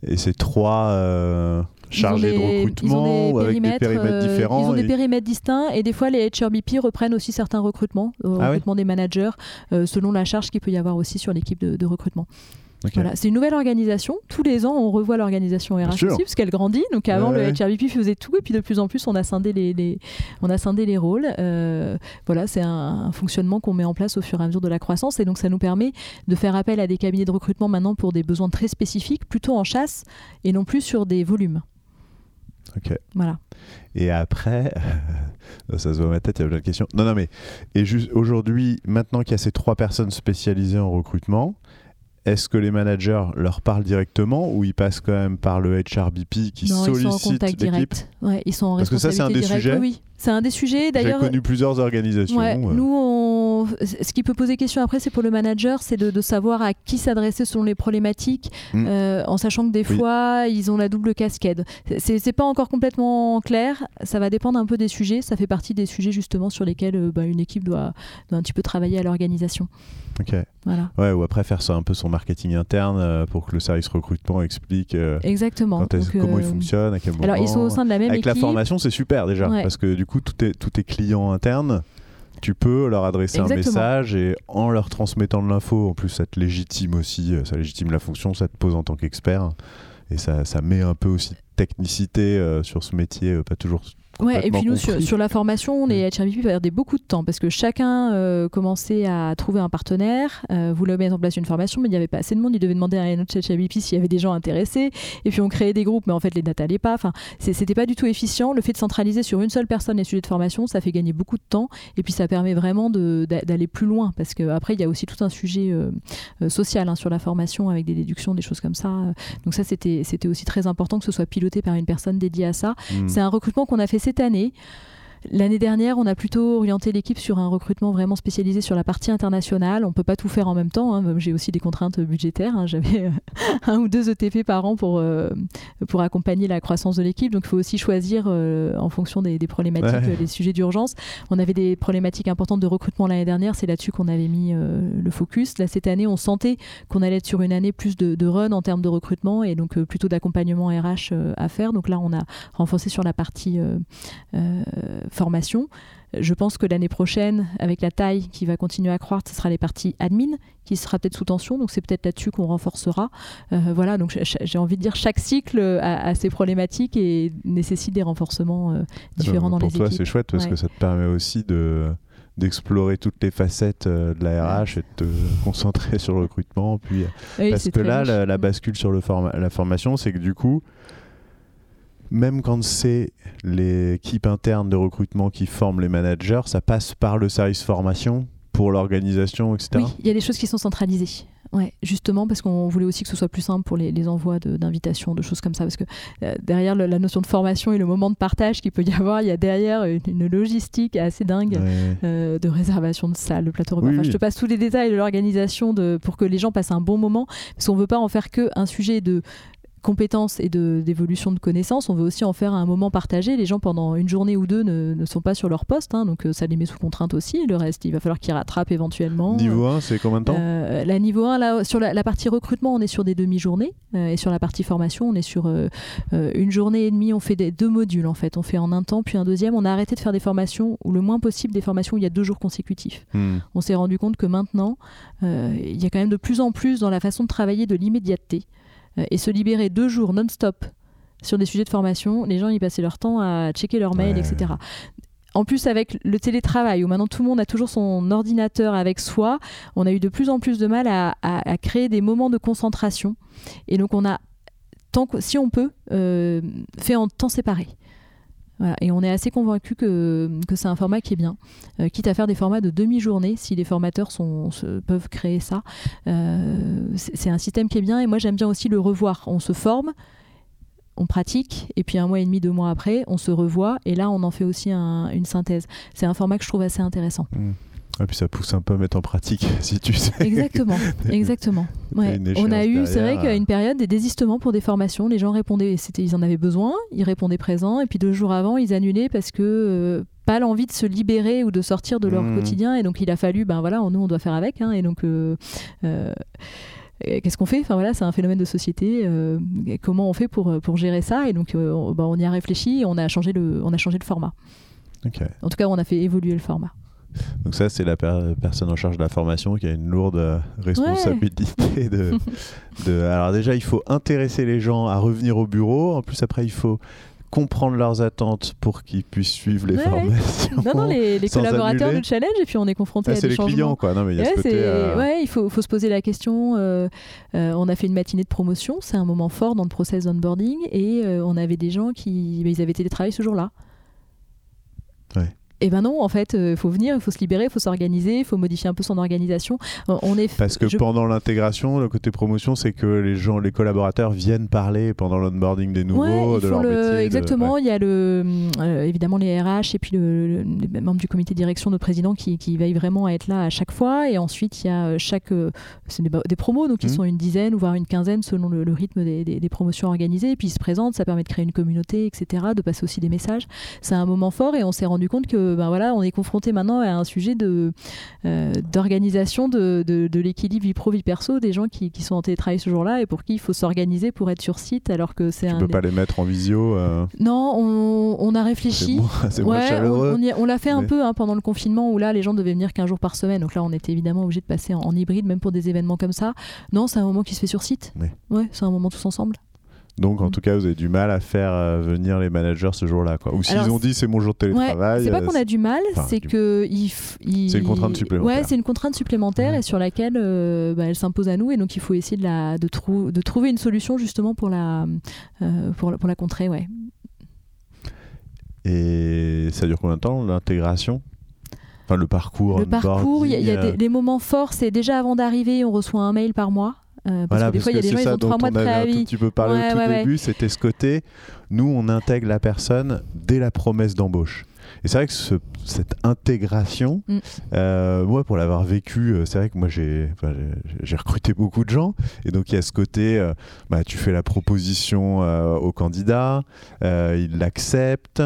Speaker 2: Et c'est trois euh, chargés
Speaker 3: des-
Speaker 2: de recrutement
Speaker 3: des
Speaker 2: ou avec des
Speaker 3: périmètres,
Speaker 2: périmètres
Speaker 3: euh,
Speaker 2: différents.
Speaker 3: Ils ont des périmètres distincts et des fois les HRBP reprennent aussi certains recrutements, euh,
Speaker 2: Ah oui
Speaker 3: recrutement des managers, selon la charge qu'il peut y avoir aussi sur l'équipe de, de recrutement. Voilà, c'est une nouvelle organisation. Tous les ans, on revoit l'organisation RH aussi, parce qu'elle grandit. Donc avant,
Speaker 2: Ouais,
Speaker 3: le HRBP faisait tout, et puis de plus en plus, on a scindé les, les- on a scindé les rôles. Euh, voilà, c'est un, un fonctionnement qu'on met en place au fur et à mesure de la croissance, et donc ça nous permet de faire appel à des cabinets de recrutement maintenant pour des besoins très spécifiques, plutôt en chasse et non plus sur des volumes.
Speaker 2: Ok.
Speaker 3: Voilà.
Speaker 2: Et après, ça se voit à ma tête, il y a plein de questions. Non, non, mais et juste aujourd'hui, maintenant qu'il y a ces trois personnes spécialisées en recrutement, est-ce que les managers leur parlent directement ou ils passent quand même par le HRBP qui
Speaker 3: non, ils sont en
Speaker 2: sollicite
Speaker 3: contact
Speaker 2: l'équipe.
Speaker 3: Ouais, ils sont en
Speaker 2: Parce que ça, c'est un des
Speaker 3: directe.
Speaker 2: sujets.
Speaker 3: Oui, c'est un des sujets.
Speaker 2: J'ai
Speaker 3: D'ailleurs,
Speaker 2: connu plusieurs organisations.
Speaker 3: Ouais,
Speaker 2: euh,
Speaker 3: nous, on... ce qui peut poser question après, c'est pour le manager, c'est de, de savoir à qui s'adresser selon les problématiques,
Speaker 2: Mm.
Speaker 3: euh, en sachant que des
Speaker 2: Oui.
Speaker 3: fois, ils ont la double casquette. C'est pas encore complètement clair, ça va dépendre un peu des sujets, ça fait partie des sujets justement sur lesquels euh, bah, une équipe doit, doit un petit peu travailler à l'organisation.
Speaker 2: Ok.
Speaker 3: Voilà,
Speaker 2: Ouais, ou après faire ça un peu son marketing interne euh, pour que le service recrutement explique
Speaker 3: exactement.
Speaker 2: quand est-ce-
Speaker 3: Donc,
Speaker 2: comment il fonctionne, à quel moment.
Speaker 3: Alors, ils sont au sein de la même
Speaker 2: Avec la
Speaker 3: équipe.
Speaker 2: formation, c'est super déjà,
Speaker 3: Ouais.
Speaker 2: parce que du coup, tous tes, tous tes clients internes, tu peux leur adresser un message et en leur transmettant de l'info, en plus, ça te légitime aussi, euh, ça légitime la fonction, ça te pose en tant qu'expert et ça, ça met un peu aussi de technicité euh, sur ce métier, euh, pas toujours.
Speaker 3: Ouais, et puis nous, sur, la formation, les HRBP perdaient beaucoup de temps parce que chacun euh, commençait à trouver un partenaire, euh, voulait mettre en place une formation, mais il n'y avait pas assez de monde. Il devait demander à un autre HRBP s'il y avait des gens intéressés. Et puis on créait des groupes, mais en fait les datas n'allaient pas. Enfin, c'était pas du tout efficient. Le fait de centraliser sur une seule personne les sujets de formation, ça fait gagner beaucoup de temps. Et puis ça permet vraiment d'aller plus loin parce qu'après, il y a aussi tout un sujet euh, euh, social hein, sur la formation avec des déductions, des choses comme ça. Donc ça, c'était c'était aussi très important que ce soit piloté par une personne dédiée à ça.
Speaker 2: Hmm.
Speaker 3: C'est un recrutement qu'on a fait cette année. L'année dernière, on a plutôt orienté l'équipe sur un recrutement vraiment spécialisé sur la partie internationale. On ne peut pas tout faire en même temps. hein. J'ai aussi des contraintes budgétaires. hein. J'avais euh, un ou deux ETP par an pour, euh, pour accompagner la croissance de l'équipe. Donc, il faut aussi choisir euh, en fonction des, des problématiques,
Speaker 2: Ouais.
Speaker 3: les sujets d'urgence. On avait des problématiques importantes de recrutement l'année dernière. C'est là-dessus qu'on avait mis le focus. Là, cette année, on sentait qu'on allait être sur une année plus de, de run en termes de recrutement et donc plutôt d'accompagnement RH à faire. Donc là, on a renforcé sur la partie euh, euh, formation. Je pense que l'année prochaine, avec la taille qui va continuer à croître, ce sera les parties admin qui sera peut-être sous tension. Donc c'est peut-être là-dessus qu'on renforcera. Euh, voilà, donc j'ai envie de dire chaque cycle a, ses problématiques et nécessite des renforcements euh, différents dans les équipes.
Speaker 2: Pour toi, c'est chouette parce que ça te permet aussi de d'explorer toutes les facettes de la RH et de te concentrer sur le recrutement. Puis, parce que là, la, bascule sur le la formation, c'est que du coup, même quand c'est l'équipe interne de recrutement qui forme les managers, ça passe par le service formation pour l'organisation, etc.
Speaker 3: Oui, il y a des choses qui sont centralisées. Ouais, justement parce qu'on voulait aussi que ce soit plus simple pour les, envois d'invitations, de, choses comme ça. Parce que euh, derrière la notion de formation et le moment de partage qu'il peut y avoir, il y a derrière une, logistique assez dingue euh, de réservation de salles, de plateaux repas. Je te passe tous les détails de l'organisation pour que les gens passent un bon moment. Parce qu'on ne veut pas en faire qu'un sujet de compétences et d'évolution de, connaissances, on veut aussi en faire un moment partagé. Les gens, pendant une journée ou deux, ne, ne sont pas sur leur poste, hein, donc euh, ça les met sous contrainte aussi. Le reste, il va falloir qu'ils rattrapent éventuellement.
Speaker 2: Niveau 1, c'est combien de temps? Euh,
Speaker 3: La niveau 1, là, sur la, partie recrutement, on est sur des demi-journées. Euh, et sur la partie formation, on est sur une journée et demie. On fait des, deux modules, en fait. On fait en un temps, puis un deuxième. On a arrêté de faire des formations, ou le moins possible des formations où il y a deux jours consécutifs. Hmm. On s'est rendu compte que maintenant, il y a quand même de plus en plus dans la façon de travailler de l'immédiateté. Euh, et se libérer deux jours non-stop sur des sujets de formation, les gens y passaient leur temps à checker leurs mails, etc. En plus, avec le télétravail, où maintenant tout le monde a toujours son ordinateur avec soi, on a eu de plus en plus de mal à, créer des moments de concentration. Et donc, on a, tant que, si on peut, euh, fait en temps séparé. Et on est assez convaincu que, que c'est un format qui est bien, euh, quitte à faire des formats de demi-journée si les formateurs sont, peuvent créer ça. Euh, c'est un système qui est bien et moi j'aime bien aussi le revoir. On se forme, on pratique et puis un mois et demi, deux mois après, on se revoit et là on en fait aussi une synthèse. C'est un format que je trouve assez intéressant.
Speaker 2: Mmh. Et puis ça pousse un peu à mettre en pratique, si tu sais.
Speaker 3: Exactement, exactement. Ouais. On a eu, c'est vrai qu'à une période, des désistements pour des formations. Les gens répondaient, c'était, ils en avaient besoin, ils répondaient présent, et puis deux jours avant, ils annulaient parce que euh, pas l'envie de se libérer ou de sortir de leur mmh. quotidien. Et donc il a fallu, ben voilà, nous on doit faire avec. Hein, et donc euh, euh, qu'est-ce qu'on fait? Enfin voilà, c'est un phénomène de société. comment on fait pour, pour gérer ça? Et donc on, ben, on, y a réfléchi et on a changé le, on a changé le format. En tout cas, on a fait évoluer le format.
Speaker 2: Donc ça, c'est la personne en charge de la formation qui a une lourde euh, responsabilité de, de, Alors déjà, il faut intéresser les gens à revenir au bureau. En plus, après, il faut comprendre leurs attentes pour qu'ils puissent suivre les formations.
Speaker 3: Non, non, les, collaborateurs du challenge, et puis on est confronté ah, à des changements. Les clients,
Speaker 2: quoi. Non, mais il y a ce côté,
Speaker 3: euh, ouais, il faut, faut, se poser la question. Euh, on a fait une matinée de promotion, c'est un moment fort dans le process onboarding, et on avait des gens qui, ils avaient télétravaillé ce jour-là.
Speaker 2: Ouais.
Speaker 3: Et eh ben non, en fait, il euh, faut venir, il faut se libérer, il faut s'organiser, il faut modifier un peu son organisation.
Speaker 2: Euh, on est Parce que pendant l'intégration, le côté promotion, c'est que les gens, les collaborateurs viennent parler pendant l'onboarding des nouveaux, de leur métier.
Speaker 3: Exactement, il y a le, euh, évidemment les RH et puis le, les membres du comité de direction, notre président qui, qui veille vraiment à être là à chaque fois. Et ensuite, il y a chaque. c'est des, promos, donc ils mmh. sont une dizaine, voire une quinzaine selon le, rythme des, des, promotions organisées. Et puis ils se présentent, ça permet de créer une communauté, etc., de passer aussi des messages. C'est un moment fort et on s'est rendu compte que ben voilà, on est confronté maintenant à un sujet de euh, d'organisation de, de, l'équilibre vie pro vie perso des gens qui, qui, sont en télétravail ce jour-là et pour qui il faut s'organiser pour être sur site alors que c'est
Speaker 2: un.
Speaker 3: Tu
Speaker 2: peux pas les mettre en visio. Euh.
Speaker 3: Non, on, on, a réfléchi.
Speaker 2: C'est moins, chaleureux.
Speaker 3: On, l'a fait un peu hein, pendant le confinement où là les gens devaient venir qu'un jour par semaine. Donc là on était évidemment obligé de passer en, hybride même pour des événements comme ça. Non, c'est un moment qui se fait sur site. Ouais, c'est un moment tous ensemble.
Speaker 2: Donc, en mm. tout cas, vous avez du mal à faire euh, venir les managers ce jour-là. Quoi. Ou s'ils ont dit c'est mon jour de télétravail.
Speaker 3: c'est pas qu'on a du mal, c'est que.
Speaker 2: C'est une contrainte supplémentaire.
Speaker 3: Ouais, c'est une contrainte supplémentaire et sur laquelle euh, bah, elle s'impose à nous. Et donc, il faut essayer de, la, de, de trouver une solution justement pour la, euh, pour, pour la contrer. Ouais.
Speaker 2: Et ça dure combien de temps l'intégration? Enfin, le parcours.
Speaker 3: Le parcours, il y a, des, moments forts. C'est déjà avant d'arriver, on reçoit un mail par mois
Speaker 2: euh, parce que des fois, il y a des gens, ils ont trois mois de préavis. Tu peux parler au tout début, c'était ce côté. Nous, on intègre la personne dès la promesse d'embauche. Et c'est vrai que cette intégration, mm. euh, moi, pour l'avoir vécu, euh, c'est vrai que moi, j'ai recruté beaucoup de gens. Et donc, il y a ce côté, bah, tu fais la proposition au candidat, il l'accepte.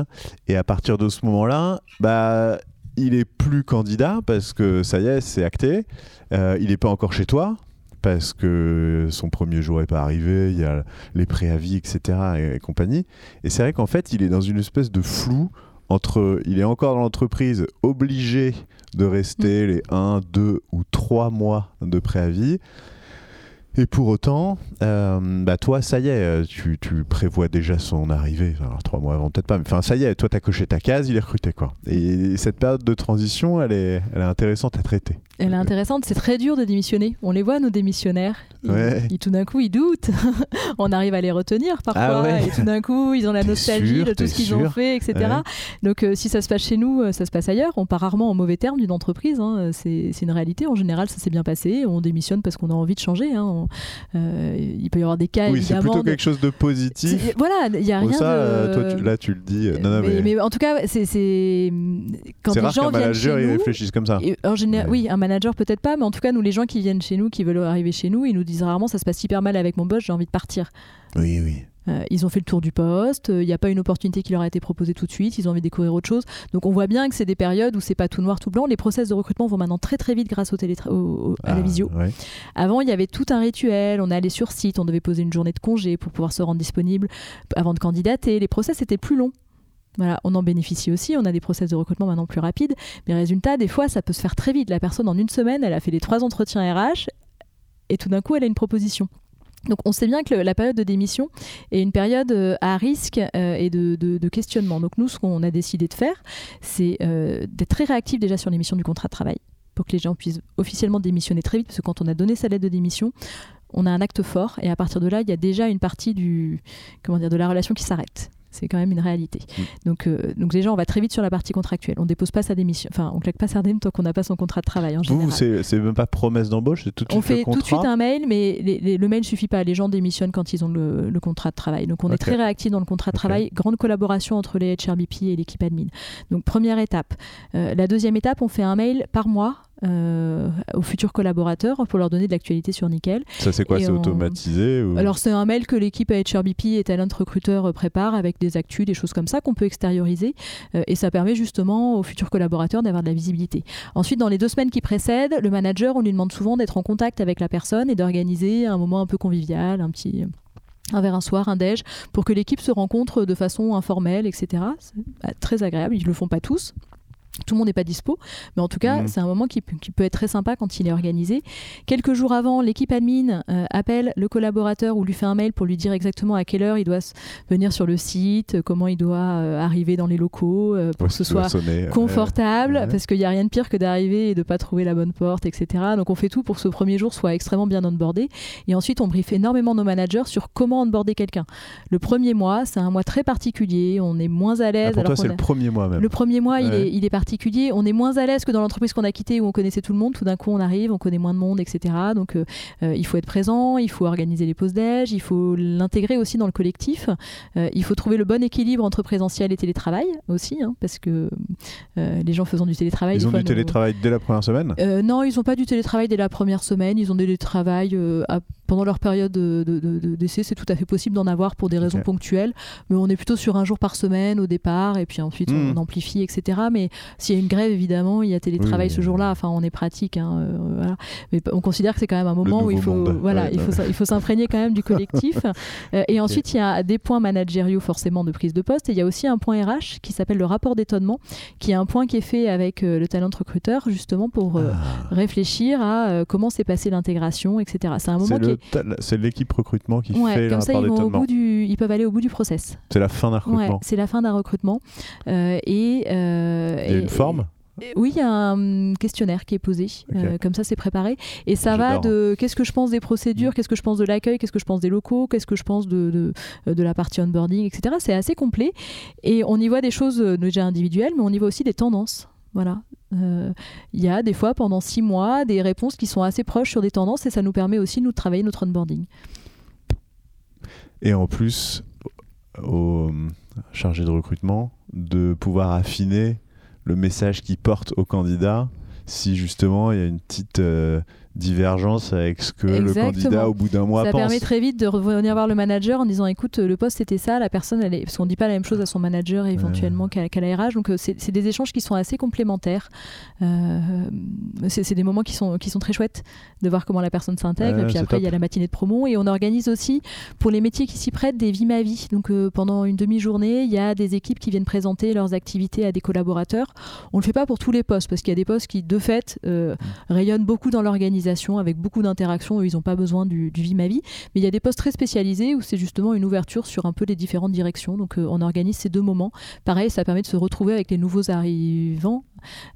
Speaker 2: Et à partir de ce moment-là, bah, il est plus candidat parce que ça y est, c'est acté. il n'est pas encore chez toi parce que son premier jour n'est pas arrivé, il y a les préavis, etc. et, compagnie. Et c'est vrai qu'en fait, il est dans une espèce de flou entre, il est encore dans l'entreprise, obligé de rester les 1, 2 ou 3 mois de préavis. Et pour autant, euh, bah toi, ça y est, tu, tu, prévois déjà son arrivée. Alors trois mois avant, peut-être pas, mais enfin, ça y est, toi, tu as coché ta case, il est recruté, quoi. Et cette période de transition, elle est, elle est intéressante à traiter.
Speaker 3: Elle est intéressante, c'est très dur de démissionner. On les voit, nos démissionnaires. Ils, tout d'un coup, ils doutent. on arrive à les retenir parfois. Ah et tout d'un coup, ils ont la nostalgie de tout ce qu'ils ont fait, etc. Donc, euh, si ça se passe chez nous, euh, ça se passe ailleurs. On part rarement en mauvais terme d'une entreprise. Hein. C'est une réalité. En général, ça s'est bien passé. On démissionne parce qu'on a envie de changer. Hein. Euh, il peut y avoir des cas,
Speaker 2: oui, c'est plutôt quelque chose de positif.
Speaker 3: Voilà, il n'y a rien
Speaker 2: ça,
Speaker 3: de...
Speaker 2: Toi, là, tu le dis.
Speaker 3: Non, mais, mais... en tout cas, c'est
Speaker 2: quand les rare gens viennent chez nous... réfléchissent comme ça.
Speaker 3: en général, oui, un manager peut-être pas, mais en tout cas, nous, les gens qui viennent chez nous, qui veulent arriver chez nous, ils nous disent rarement ça se passe hyper mal avec mon boss, j'ai envie de partir.
Speaker 2: Oui, oui.
Speaker 3: Euh, ils ont fait le tour du poste, il n'y a pas une opportunité qui leur a été proposée tout de suite, ils ont envie de découvrir autre chose. Donc on voit bien que c'est des périodes où c'est pas tout noir, tout blanc. Les process de recrutement vont maintenant très très vite grâce au, au, à la ah, visio. Avant, il y avait tout un rituel, on allait sur site, on devait poser une journée de congé pour pouvoir se rendre disponible avant de candidater. Les process étaient plus longs. Voilà, on en bénéficie aussi, on a des process de recrutement maintenant plus rapides, mais résultat, des fois, ça peut se faire très vite. La personne, en une semaine, elle a fait les trois entretiens RH, et tout d'un coup, elle a une proposition. Donc on sait bien que la période de démission est une période euh, à risque euh, et de, questionnement. Donc nous, ce qu'on a décidé de faire, c'est euh, d'être très réactif déjà sur l'émission du contrat de travail pour que les gens puissent officiellement démissionner très vite, parce que quand on a donné sa lettre de démission, on a un acte fort et à partir de là, il y a déjà une partie du, comment de la relation qui s'arrête. C'est quand même une réalité. Mm. Donc, euh, donc déjà, on va très vite sur la partie contractuelle. On dépose pas sa démission, enfin, on claque pas sa démission tant qu'on n'a pas son contrat de travail en
Speaker 2: Vous, c'est même pas promesse d'embauche, c'est tout de
Speaker 3: suite
Speaker 2: On fait
Speaker 3: tout de suite un mail, mais le mail suffit pas. Les gens démissionnent quand ils ont le, contrat de travail. Donc on est très réactif dans le contrat de travail. Grande collaboration entre les HRBP et l'équipe admin. Donc première étape. Euh, la deuxième étape, on fait un mail par mois euh, aux futurs collaborateurs pour leur donner de l'actualité sur Nickel.
Speaker 2: Ça c'est quoi C'est automatisé
Speaker 3: Alors c'est un mail que l'équipe HRBP et Talent Recruteur prépare avec des actus, des choses comme ça qu'on peut extérioriser euh, et ça permet justement aux futurs collaborateurs d'avoir de la visibilité. Ensuite, dans les deux semaines qui précèdent, le manager, on lui demande souvent d'être en contact avec la personne et d'organiser un moment un peu convivial, un petit un verre un soir, un déj, pour que l'équipe se rencontre de façon informelle, etc. Bah, très agréable, ils ne le font pas tous, tout le monde n'est pas dispo, mais en tout cas, mmh. c'est un moment qui, peut être très sympa quand il est organisé. Quelques jours avant, l'équipe admin euh, appelle le collaborateur ou lui fait un mail pour lui dire exactement à quelle heure il doit venir sur le site, comment il doit euh, arriver dans les locaux euh, pour que ce soit confortable, parce qu'il n'y a rien de pire que d'arriver et de ne pas trouver la bonne porte, etc. Donc on fait tout pour que ce premier jour soit extrêmement bien onboardé. Et ensuite, on briefe énormément nos managers sur comment onboarder quelqu'un. Le premier mois, c'est un mois très particulier, on est moins à l'aise.
Speaker 2: Ah, pour toi, c'est le premier mois même.
Speaker 3: Le premier mois, il est, il est particulier. On est moins à l'aise que dans l'entreprise qu'on a quittée où on connaissait tout le monde. Tout d'un coup, on arrive, on connaît moins de monde, etc. Donc, euh, euh, il faut être présent, il faut organiser les pauses déj, il faut l'intégrer aussi dans le collectif. Euh, il faut trouver le bon équilibre entre présentiel et télétravail aussi, hein, parce que les gens faisant du télétravail.
Speaker 2: Ils ont du télétravail dès la première semaine?
Speaker 3: Non, ils n'ont pas du télétravail dès la première semaine. Ils ont du télétravail pendant leur période d'essai. De, de, c'est tout à fait possible d'en avoir pour des raisons ponctuelles. Mais on est plutôt sur un jour par semaine au départ, et puis ensuite on hmm. amplifie, etc. Mais s'il y a une grève, évidemment, il y a télétravail ce jour-là. Enfin, on est pratique. Hein, euh, voilà. Mais on considère que c'est quand même un moment où il faut, voilà, il, faut, il faut s'imprégner quand même du collectif. Euh, et ensuite, il y a des points managériaux forcément de prise de poste. Et il y a aussi un point RH qui s'appelle le rapport d'étonnement, qui est un point qui est fait avec euh, le talent recruteur, justement pour ah. réfléchir à comment s'est passée l'intégration, etc.
Speaker 2: C'est un moment qui C'est l'équipe recrutement qui fait le rapport d'étonnement.
Speaker 3: Ils, ils peuvent aller au bout du process.
Speaker 2: C'est la fin d'un recrutement.
Speaker 3: c'est la fin d'un recrutement. et,
Speaker 2: a une forme
Speaker 3: oui, il y a un questionnaire qui est posé, euh, comme ça c'est préparé. Et ça va de qu'est-ce que je pense des procédures, mm. qu'est-ce que je pense de l'accueil, qu'est-ce que je pense des locaux, qu'est-ce que je pense de, de, la partie onboarding, etc. C'est assez complet. Et on y voit des choses euh, déjà individuelles, mais on y voit aussi des tendances. Voilà. Euh, il y a des fois pendant six mois des réponses qui sont assez proches sur des tendances et ça nous permet aussi nous, de travailler notre onboarding.
Speaker 2: Et en plus, au chargé de recrutement, de pouvoir affiner le message qui porte au candidat si justement il y a une petite euh, divergence avec ce que le candidat au bout d'un mois
Speaker 3: ça
Speaker 2: pense.
Speaker 3: Ça permet très vite de revenir voir le manager en disant écoute le poste c'était ça, la personne elle est parce qu'on dit pas la même chose à son manager éventuellement qu'à la RH donc c'est des échanges qui sont assez complémentaires. c'est des moments qui sont qui sont très chouettes de voir comment la personne s'intègre et puis après il y a la matinée de promo et on organise aussi pour les métiers qui s'y prêtent des vies ma vie donc pendant une demi-journée il y a des équipes qui viennent présenter leurs activités à des collaborateurs. On le fait pas pour tous les postes parce qu'il y a des postes qui de fait mm. rayonnent beaucoup dans l'organisation avec beaucoup d'interactions. Ils n'ont pas besoin du, du vie ma vie. Mais il y a des postes très spécialisés où c'est justement une ouverture sur un peu les différentes directions. Donc euh, on organise ces deux moments. Pareil, ça permet de se retrouver avec les nouveaux arrivants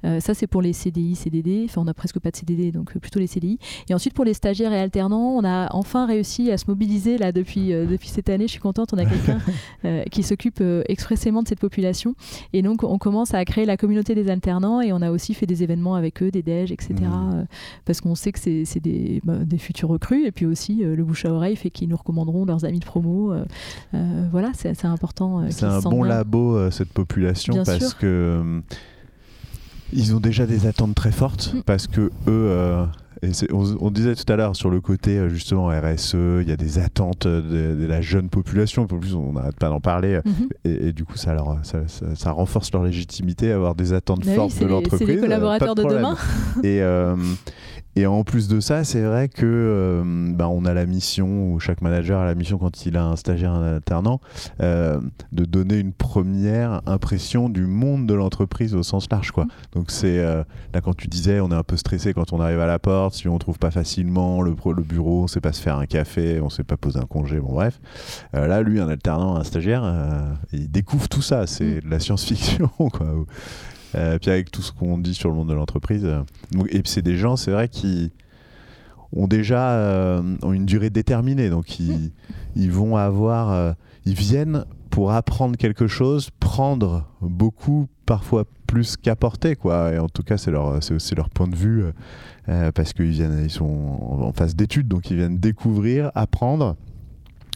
Speaker 3: euh, ça, c'est pour les CDI, CDD. Enfin, on n'a presque pas de CDD, donc euh, plutôt les CDI. Et ensuite, pour les stagiaires et alternants, on a enfin réussi à se mobiliser là depuis, depuis cette année. Je suis contente, on a quelqu'un qui s'occupe expressément de cette population. Et donc, on commence à créer la communauté des alternants et on a aussi fait des événements avec eux, des déj, etc. Mmh. parce qu'on sait que c'est des, bah, des, futurs recrues. Et puis aussi, le bouche à oreille fait qu'ils nous recommanderont leurs amis de promo. voilà, c'est important.
Speaker 2: c'est un bon labo, cette population, parce que ils ont déjà des attentes très fortes mm. parce que eux. Euh, on, disait tout à l'heure sur le côté euh, justement RSE, il y a des attentes de, la jeune population. En plus, on n'arrête pas d'en parler, mm-hmm. et, du coup, ça, ça, renforce leur légitimité, avoir des attentes bah fortes de l'entreprise. C'est
Speaker 3: les collaborateurs de, demain.
Speaker 2: et, euh, et en plus de ça, c'est vrai que euh, bah, on a la mission, ou chaque manager a la mission quand il a un stagiaire, un alternant, euh, de donner une première impression du monde de l'entreprise au sens large. Quoi. Donc c'est euh, là quand tu disais, on est un peu stressé quand on arrive à la porte, si on trouve pas facilement le, le bureau, on sait pas se faire un café, on sait pas poser un congé, bon bref. là, lui, un alternant, un stagiaire, il découvre tout ça. C'est mm. de la science-fiction, quoi. Euh, puis avec tout ce qu'on dit sur le monde de l'entreprise. Euh, et puis c'est des gens, c'est vrai, qui ont déjà euh, une durée déterminée. Donc ils, vont avoir. ils viennent pour apprendre quelque chose, prendre beaucoup, parfois plus qu'apporter. Quoi. Et en tout cas, c'est, leur, leur point de vue. parce qu'ils ils sont en phase d'études, donc ils viennent découvrir, apprendre.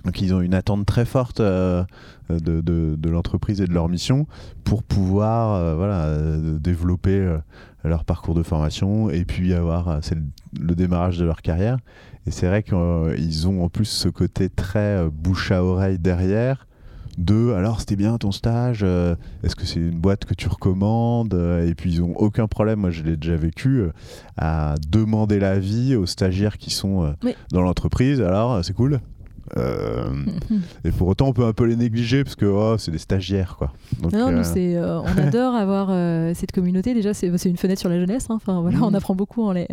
Speaker 2: Donc ils ont une attente très forte euh, de, de, l'entreprise et de leur mission pour pouvoir euh, voilà, euh, développer leur parcours de formation et puis avoir c'est le, démarrage de leur carrière. Et c'est vrai qu'ils ont en plus ce côté très bouche à oreille derrière. De alors c'était bien ton stage, est-ce que c'est une boîte que tu recommandes Et puis ils ont aucun problème, moi je l'ai déjà vécu, à demander l'avis aux stagiaires qui sont dans l'entreprise. Alors c'est cool, euh, et pour autant, on peut un peu les négliger parce que oh, c'est des stagiaires, quoi.
Speaker 3: Donc, non, nous, euh, euh, on adore avoir cette communauté. Déjà, c'est une fenêtre sur la jeunesse. Hein. Enfin, voilà, on apprend beaucoup en les,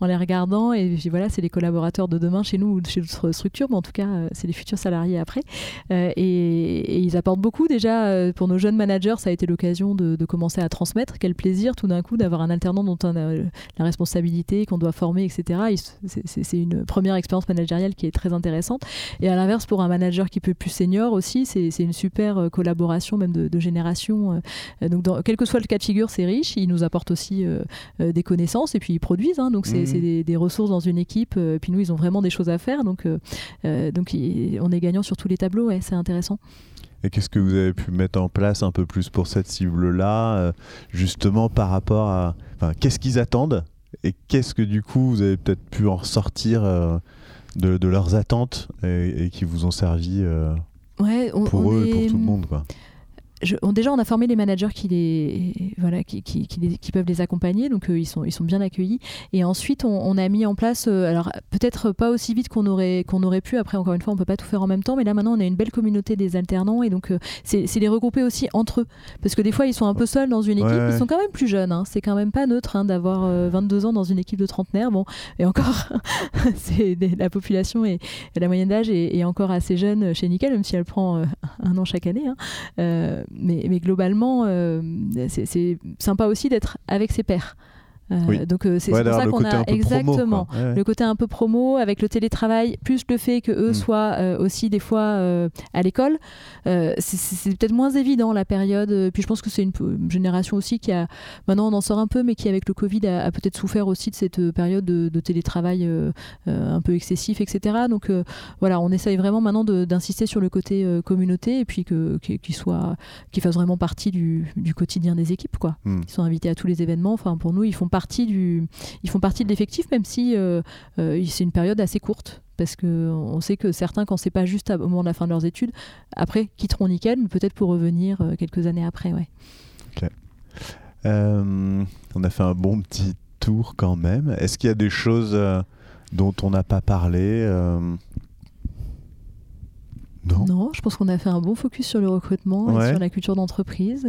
Speaker 3: en, les regardant. Et puis voilà, c'est les collaborateurs de demain chez nous ou chez d'autres structures, mais en tout cas, c'est les futurs salariés après. Et, ils apportent beaucoup. Déjà, pour nos jeunes managers, ça a été l'occasion de, commencer à transmettre. Quel plaisir, tout d'un coup, d'avoir un alternant dont on a la responsabilité, qu'on doit former, etc. C'est une première expérience managériale qui est très intéressante. Et à l'inverse, pour un manager qui peut plus senior aussi, c'est une super euh, collaboration, même de, génération. Euh, donc, dans, quel que soit le cas de figure, c'est riche. Ils nous apportent aussi euh, des connaissances et puis ils produisent. Hein. donc, c'est mmh. des, ressources dans une équipe. et puis nous, ils ont vraiment des choses à faire. Donc, donc on est gagnant sur tous les tableaux. Ouais, c'est intéressant.
Speaker 2: Et qu'est-ce que vous avez pu mettre en place un peu plus pour cette cible-là, justement par rapport à... Enfin, qu'est-ce qu'ils attendent et qu'est-ce que du coup vous avez peut-être pu en ressortir de, leurs attentes et, qui vous ont servi euh, pour eux et pour tout le monde. Quoi
Speaker 3: déjà, on a formé les managers qui, les, voilà, qui, qui, qui, peuvent les accompagner, donc euh, ils, sont, ils sont bien accueillis. Et ensuite, on, a mis en place, euh, alors peut-être pas aussi vite qu'on aurait, qu'on aurait pu, après encore une fois, on peut pas tout faire en même temps, mais là maintenant, on a une belle communauté des alternants, et donc euh, c'est les regrouper aussi entre eux. Parce que des fois, ils sont un peu seuls dans une équipe, ils sont quand même plus jeunes, hein. c'est quand même pas neutre hein, d'avoir 22 ans dans une équipe de trentenaires. Bon, et encore, c'est la population et la moyenne d'âge est, encore assez jeune chez Nickel, même si elle prend un an chaque année. Hein mais, globalement, euh, c'est sympa aussi d'être avec ses pairs. Euh, donc euh, c'est pour ça qu'on a exactement le côté un peu promo avec le télétravail, plus le fait que eux mm. soient euh, aussi des fois à l'école. c'est peut-être moins évident la période. Puis je pense que c'est une, génération aussi qui a maintenant on en sort un peu, mais qui avec le Covid a, peut-être souffert aussi de cette période de, télétravail un peu excessif, etc. Donc voilà, on essaye vraiment maintenant d'insister sur le côté communauté et puis que qu'ils soit, qu'ils fassent vraiment partie du, du, quotidien des équipes, quoi. Mm. Ils sont invités à tous les événements. Enfin pour nous, ils font partie partie du, ils font partie de l'effectif, même si c'est une période assez courte parce qu'on sait que certains, quand c'est pas juste au moment de la fin de leurs études, après quitteront Nickel, mais peut-être pour revenir quelques années après. Ouais.
Speaker 2: on a fait un bon petit tour quand même. Est-ce qu'il y a des choses dont on n'a pas parlé
Speaker 3: non? je pense qu'on a fait un bon focus sur le recrutement et sur la culture d'entreprise.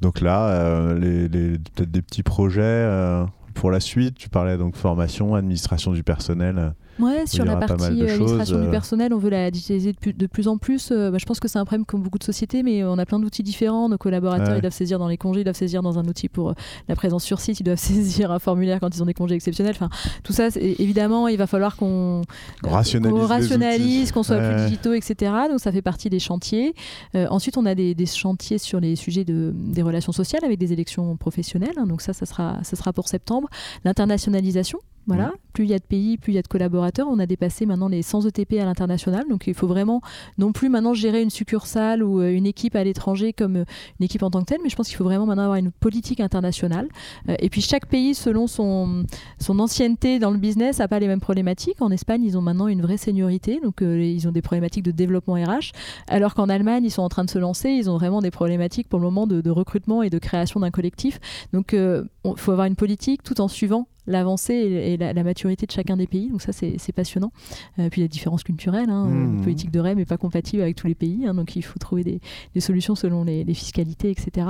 Speaker 2: Donc là, euh, peut-être des petits projets euh, pour la suite. Tu parlais donc formation, administration du personnel.
Speaker 3: Ouais, sur la partie euh, administration du euh. personnel, on veut la digitaliser de plus, en plus. Euh, bah, je pense que c'est un problème comme beaucoup de sociétés, mais on a plein d'outils différents. Nos collaborateurs, ils doivent saisir dans les congés, ils doivent saisir dans un outil pour la présence sur site, ils doivent saisir un formulaire quand ils ont des congés exceptionnels. Enfin, tout ça, évidemment, il va falloir qu'on rationalise, qu'on soit plus digitaux, etc. Donc ça fait partie des chantiers. ensuite, on a des, chantiers sur les sujets de, des relations sociales avec des élections professionnelles. Hein. donc ça, ça sera, ça sera pour septembre. L'internationalisation, voilà, plus il y a de pays, plus il y a de collaborateurs. On a dépassé maintenant les 100 ETP à l'international, donc il faut vraiment non plus maintenant gérer une succursale ou euh, une équipe à l'étranger comme euh, une équipe en tant que telle, mais je pense qu'il faut vraiment maintenant avoir une politique internationale. Euh, et puis chaque pays, selon son, son ancienneté dans le business, n'a pas les mêmes problématiques. En Espagne, ils ont maintenant une vraie seniorité, donc ils ont des problématiques de développement RH, alors qu'en Allemagne, ils sont en train de se lancer, ils ont vraiment des problématiques pour le moment de, de recrutement et de création d'un collectif. Donc il faut avoir une politique tout en suivant l'avancée et, la, maturité de chacun des pays. Donc ça, c'est passionnant. Euh, puis la différence culturelle, hein, mmh. politique de REM n'est pas compatible avec tous les pays, hein, donc il faut trouver des, solutions selon les, fiscalités, etc.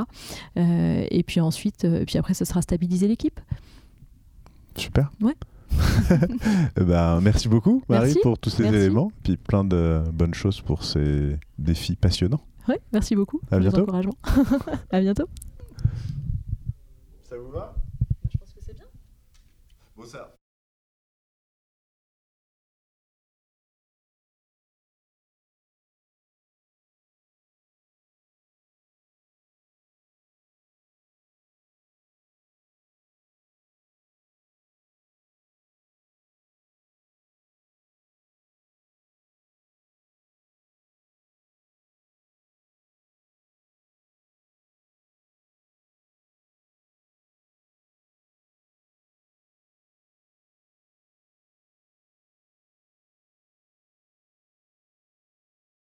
Speaker 3: Euh, et puis ensuite, euh, puis après, ça sera stabiliser l'équipe.
Speaker 2: Super.
Speaker 3: Ouais.
Speaker 2: Eh ben, merci beaucoup, Marie, pour tous ces éléments. Puis plein de bonnes choses pour ces défis passionnants.
Speaker 3: Oui, merci beaucoup.
Speaker 2: À bientôt.
Speaker 3: à bientôt.
Speaker 2: Ça vous va? What's up?